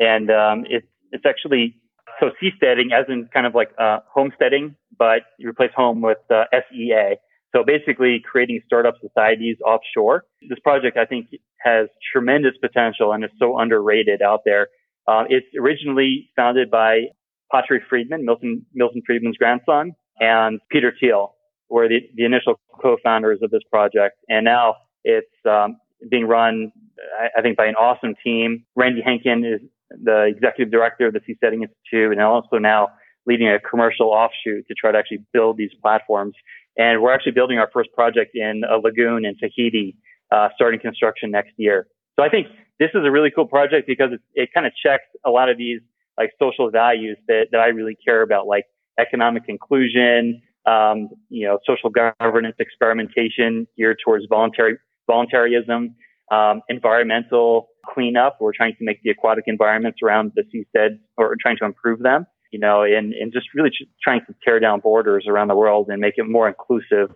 and um, it's it's actually so seasteading, as in kind of like uh, homesteading, but you replace home with uh, SEA. So basically creating startup societies offshore. This project, I think, has tremendous potential and is so underrated out there. Uh, it's originally founded by Patri Friedman, Milton, Milton Friedman's grandson, and Peter Thiel were the, the initial co-founders of this project. And now it's um, being run, I, I think, by an awesome team. Randy Hencken is the executive director of the Seasteading Institute, and also now leading a commercial offshoot to try to actually build these platforms. And we're actually building our first project in a lagoon in Tahiti, uh, starting construction next year. So I think this is a really cool project because it, it kind of checks a lot of these like social values that, that I really care about, like economic inclusion, um, you know, social governance experimentation geared towards voluntary voluntarism, um, environmental cleanup. We're trying to make the aquatic environments around the seastead or trying to improve them, you know, and, and just really trying to tear down borders around the world and make it more inclusive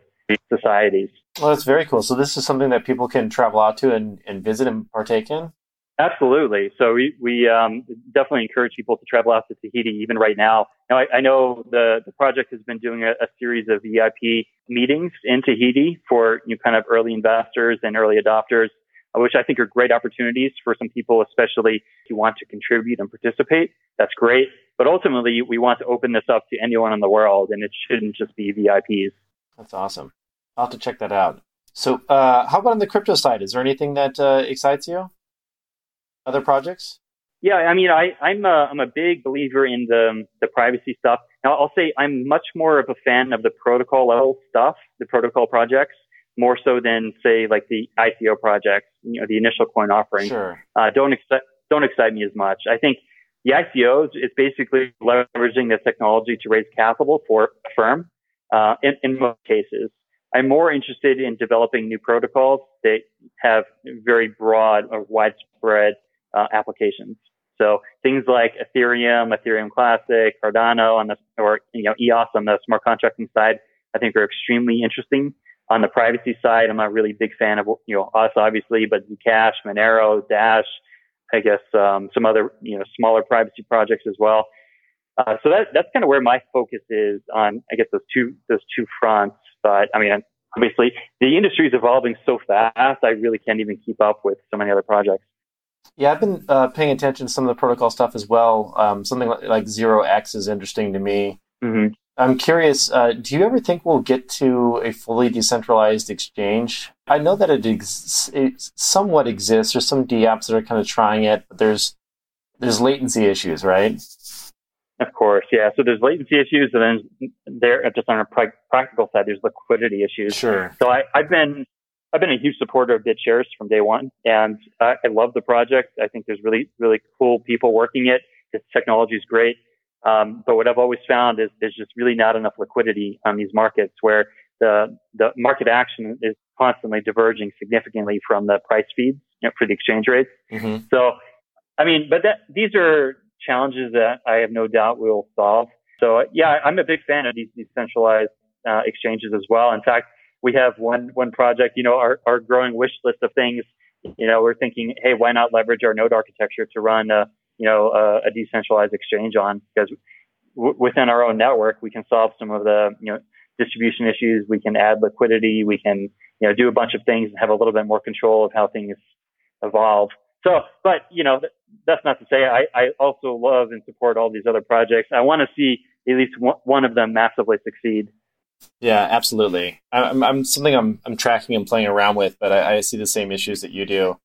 societies. Well, that's very cool. So this is something that people can travel out to and, and visit and partake in? Absolutely. So we, we um, definitely encourage people to travel out to Tahiti even right now. Now, I, I know the, the project has been doing a, a, series of VIP meetings in Tahiti for you know, kind of early investors and early adopters which I think are great opportunities for some people, especially if you want to contribute and participate. That's great. But ultimately, we want to open this up to anyone in the world, and it shouldn't just be VIPs. That's awesome. I'll have to check that out. So, uh, how about on the crypto side? Is there anything that uh, excites you? Other projects? Yeah, I mean, I, I'm a, I'm a big believer in the the privacy stuff. Now, I'll say I'm much more of a fan of the protocol level stuff, the protocol projects, more so than say like the ICO projects, you know, the initial coin offering. Sure. Uh, don't excite don't excite me as much. I think the ICOs is basically leveraging the technology to raise capital for a firm. Uh, in, in most cases, I'm more interested in developing new protocols that have very broad or widespread uh, applications. So things like Ethereum, Ethereum Classic, Cardano on the, or, you know, EOS on the smart contracting side, I think are extremely interesting. On the privacy side, I'm a really big fan of, you know, us obviously, but Zcash, Monero, Dash, I guess, um, some other, you know, smaller privacy projects as well. Uh, so that, that's kind of where my focus is on, I guess, those two, those two fronts. But I mean, obviously the industry is evolving so fast. I really can't even keep up with so many other projects. Yeah, I've been uh, paying attention to some of the protocol stuff as well. Um, something like, like, Zero X is interesting to me. Mm-hmm. I'm curious, uh, do you ever think we'll get to a fully decentralized exchange? I know that it, ex- it somewhat exists. There's some DApps that are kind of trying it, but there's there's latency issues, right? Of course, yeah. So there's latency issues, and then there just on a practical side, there's liquidity issues. Sure. So I, I've been I've been a huge supporter of BitShares from day one, and I, I love the project. I think there's really really cool people working it. The technology is great, um, but what I've always found is there's just really not enough liquidity on these markets where the the market action is constantly diverging significantly from the price feeds you know, for the exchange rates. Mm-hmm. So, I mean, but that these are challenges that I have no doubt we'll solve. So yeah, I'm a big fan of these decentralized uh, exchanges as well. In fact, we have one one project, you know, our, our growing wish list of things. You know, we're thinking, hey, why not leverage our node architecture to run a you know a, a decentralized exchange on? Because w- within our own network, we can solve some of the you know distribution issues. We can add liquidity. We can you know do a bunch of things and have a little bit more control of how things evolve. So, but you know, that's not to say I, I also love and support all these other projects. I want to see at least one of them massively succeed. Yeah, absolutely. I'm, I'm something I'm I'm tracking and playing around with, but I, I see the same issues that you do.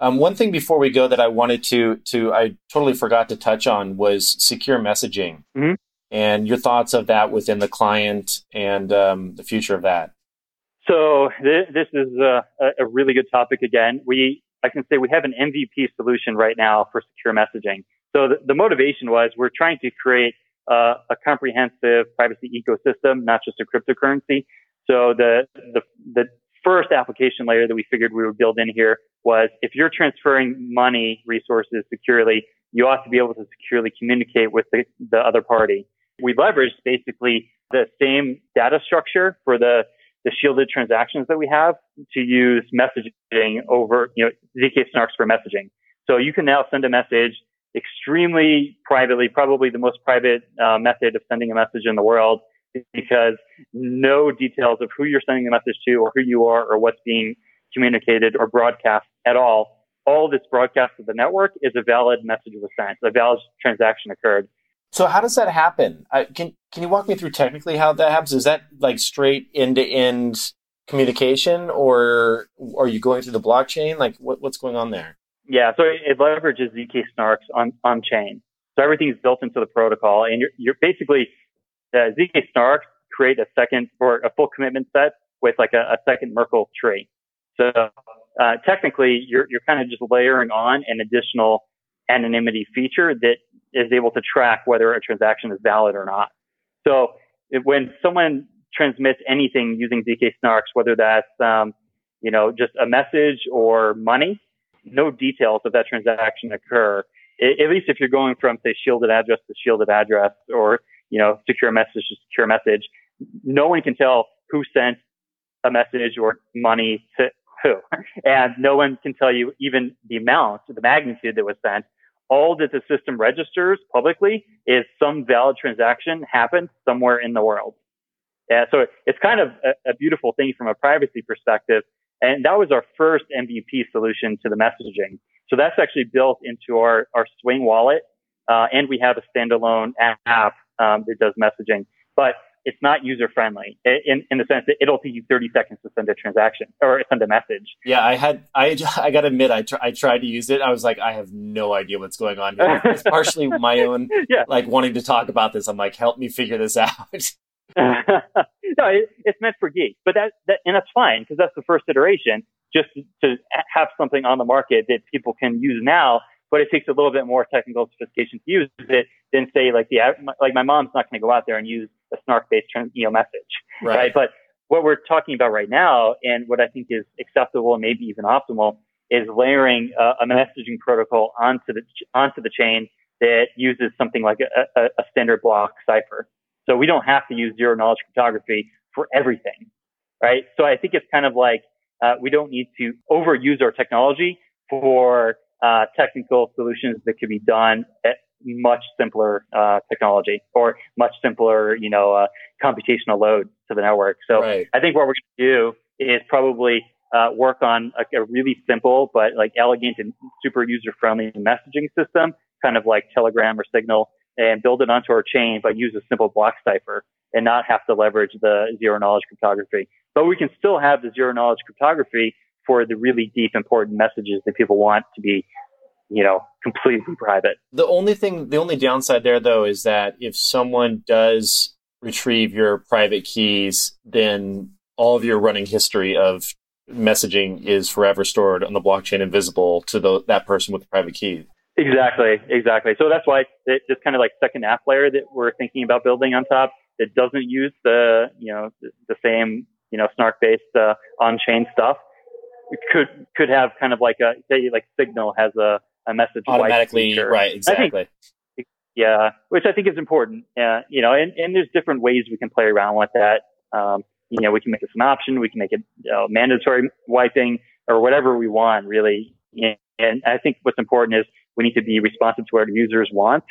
Um, one thing before we go that I wanted to to I totally forgot to touch on was secure messaging mm-hmm. and your thoughts of that within the client and um, the future of that. So th- this is a, a really good topic. Again, we I can say we have an MVP solution right now for secure messaging. So the, the motivation was we're trying to create uh, a comprehensive privacy ecosystem, not just a cryptocurrency. So the, the, the first application layer that we figured we would build in here was if you're transferring money resources securely, you ought to be able to securely communicate with the, the other party. We leveraged basically the same data structure for the the shielded transactions that we have to use messaging over, you know, ZK snarks for messaging. So you can now send a message extremely privately, probably the most private uh, method of sending a message in the world because no details of who you're sending the message to or who you are or what's being communicated or broadcast at all. All this broadcast to the network is a valid message was sent. A valid transaction occurred. So how does that happen? I, can can you walk me through technically how that happens? Is that like straight end to end communication, or are you going through the blockchain? Like what, what's going on there? Yeah, so it leverages zk snarks on on chain. So everything's built into the protocol, and you're, you're basically uh, zk snarks create a second or a full commitment set with like a, a second Merkle tree. So uh, technically, you're you're kind of just layering on an additional anonymity feature that is able to track whether a transaction is valid or not. So when someone transmits anything using ZK Snarks, whether that's, um, you know, just a message or money, no details of that transaction occur. At least if you're going from, say, shielded address to shielded address or, you know, secure message to secure message, no one can tell who sent a message or money to who. And no one can tell you even the amount, the magnitude that was sent all that the system registers publicly is some valid transaction happened somewhere in the world. Yeah, so it's kind of a, a, beautiful thing from a privacy perspective. And that was our first MVP solution to the messaging. So that's actually built into our, our Swing wallet. Uh, and we have a standalone app um, that does messaging. But it's not user friendly in, in the sense that it'll take you 30 seconds to send a transaction or send a message. Yeah, I had, I, I got to admit, I, tr- I tried to use it. I was like, I have no idea what's going on here. It's partially my own, yeah. like wanting to talk about this. I'm like, help me figure this out. no, it, it's meant for geeks, but that, that and that's fine because that's the first iteration. Just to have something on the market that people can use now but it takes a little bit more technical sophistication to use it than say like the like my mom's not going to go out there and use a snark based you know message right. right. but what we're talking about right now and what i think is acceptable and maybe even optimal is layering a, a messaging protocol onto the onto the chain that uses something like a, a, a standard block cipher so we don't have to use zero knowledge cryptography for everything right so i think it's kind of like uh, we don't need to overuse our technology for uh, technical solutions that could be done at much simpler uh, technology or much simpler, you know, uh, computational load to the network. So right. I think what we're going to do is probably uh, work on a, a, really simple but like elegant and super user friendly messaging system, kind of like Telegram or Signal, and build it onto our chain, but use a simple block cipher and not have to leverage the zero knowledge cryptography. But we can still have the zero knowledge cryptography for the really deep, important messages that people want to be, you know, completely private. The only thing, the only downside there, though, is that if someone does retrieve your private keys, then all of your running history of messaging is forever stored on the blockchain, invisible to the, that person with the private key. Exactly, exactly. So that's why it, this kind of like second app layer that we're thinking about building on top that doesn't use the you know the, same you know snark based uh, on chain stuff could could have kind of like a say like Signal has a, a message automatically right exactly. Think, yeah, which I think is important. Yeah, uh, you know, and, and there's different ways we can play around with that. Um, you know, we can make this an option, we can make it you know, mandatory wiping or whatever we want, really. And I think what's important is we need to be responsive to what users want.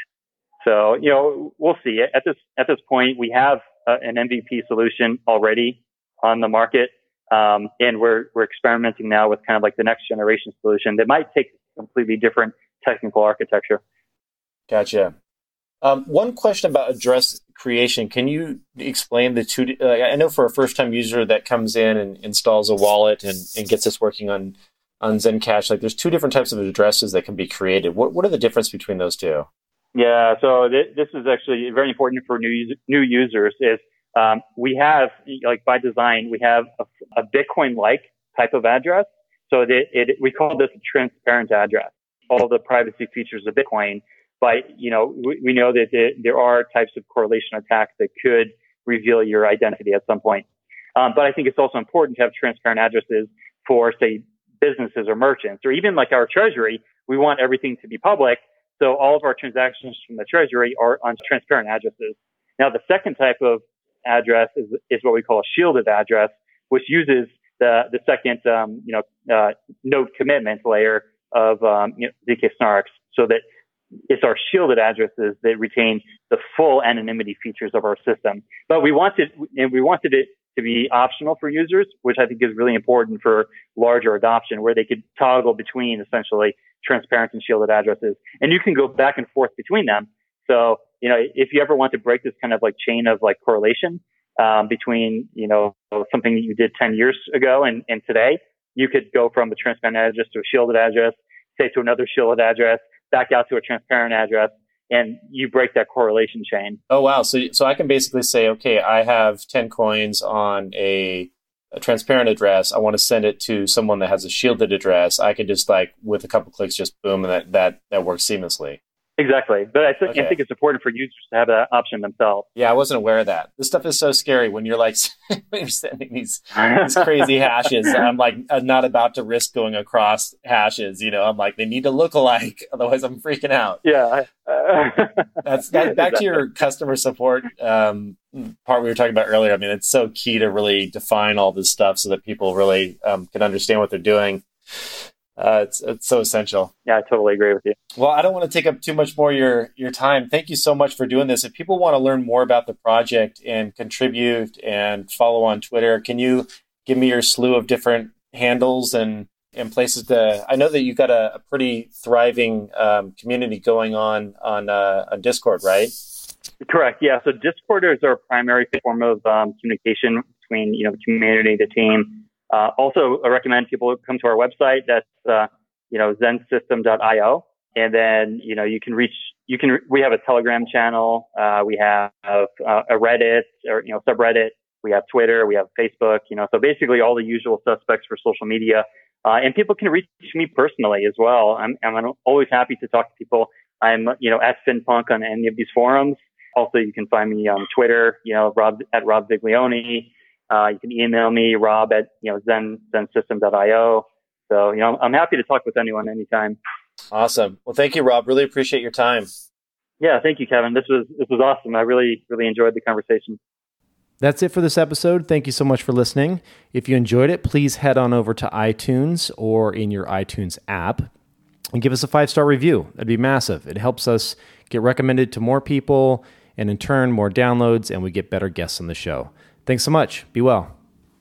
So, you know, we'll see. At this at this point, we have uh, an MVP solution already on the market. Um, and we're, we're experimenting now with kind of like the next generation solution that might take completely different technical architecture. Gotcha. Um, one question about address creation. Can you explain the two? Uh, I know for a first time user that comes in and installs a wallet and, and gets us working on, on ZenCash, like there's two different types of addresses that can be created. What, what are the difference between those two? Yeah, so th- this is actually very important for new, new users is um, we have, like by design, we have a, a Bitcoin-like type of address. So it, it, we call this a transparent address. All the privacy features of Bitcoin, but you know, we, we know that there are types of correlation attacks that could reveal your identity at some point. Um, but I think it's also important to have transparent addresses for, say, businesses or merchants, or even like our treasury. We want everything to be public, so all of our transactions from the treasury are on transparent addresses. Now, the second type of address is, is what we call a shielded address, which uses the, the second, um, you know, uh, node commitment layer of, um, you know, ZK snarks so that it's our shielded addresses that retain the full anonymity features of our system. But we wanted, and we wanted it to be optional for users, which I think is really important for larger adoption, where they could toggle between essentially transparent and shielded addresses. And you can go back and forth between them. So you know, if you ever want to break this kind of like chain of like correlation um, between, you know, something that you did 10 years ago and, and today, you could go from a transparent address to a shielded address, say to another shielded address, back out to a transparent address, and you break that correlation chain. Oh wow! So so I can basically say, okay, I have 10 coins on a, a transparent address. I want to send it to someone that has a shielded address. I can just like with a couple clicks, just boom, and that that that works seamlessly. Exactly. But I, th- okay. I, think it's important for users to have that option themselves. Yeah, I wasn't aware of that. This stuff is so scary when you're like, when you're sending these, these crazy hashes. I'm like, I'm not about to risk going across hashes. You know, I'm like, they need to look alike. Otherwise, I'm freaking out. Yeah. That's that, back exactly. to your customer support um, part we were talking about earlier. I mean, it's so key to really define all this stuff so that people really um, can understand what they're doing. Uh, it's it's so essential. Yeah, I totally agree with you. Well, I don't want to take up too much more your your time. Thank you so much for doing this. If people want to learn more about the project and contribute and follow on Twitter, can you give me your slew of different handles and and places to? I know that you've got a, a pretty thriving um, community going on on uh, on Discord, right? Correct. Yeah. So Discord is our primary form of um, communication between you know the community, the team. Uh, also, I recommend people come to our website. That's uh, you know zensystem.io, and then you know you can reach. You can. We have a Telegram channel. Uh, we have uh, a Reddit or you know subreddit. We have Twitter. We have Facebook. You know, so basically all the usual suspects for social media. Uh, and people can reach me personally as well. I'm, I'm always happy to talk to people. I'm, you know, at FinPunk on any of these forums. Also, you can find me on Twitter, you know, Rob at Rob Viglione. Uh, you can email me, Rob at, you know, Zen, ZenSystem.io. So, you know, I'm happy to talk with anyone anytime. Awesome. Well, thank you, Rob. Really appreciate your time. Yeah, thank you, Kevin. This was this was awesome. I really really enjoyed the conversation. That's it for this episode. Thank you so much for listening. If you enjoyed it, please head on over to iTunes or in your iTunes app and give us a five star review. That'd be massive. It helps us get recommended to more people and in turn, more downloads, and we get better guests on the show. Thanks so much. Be well.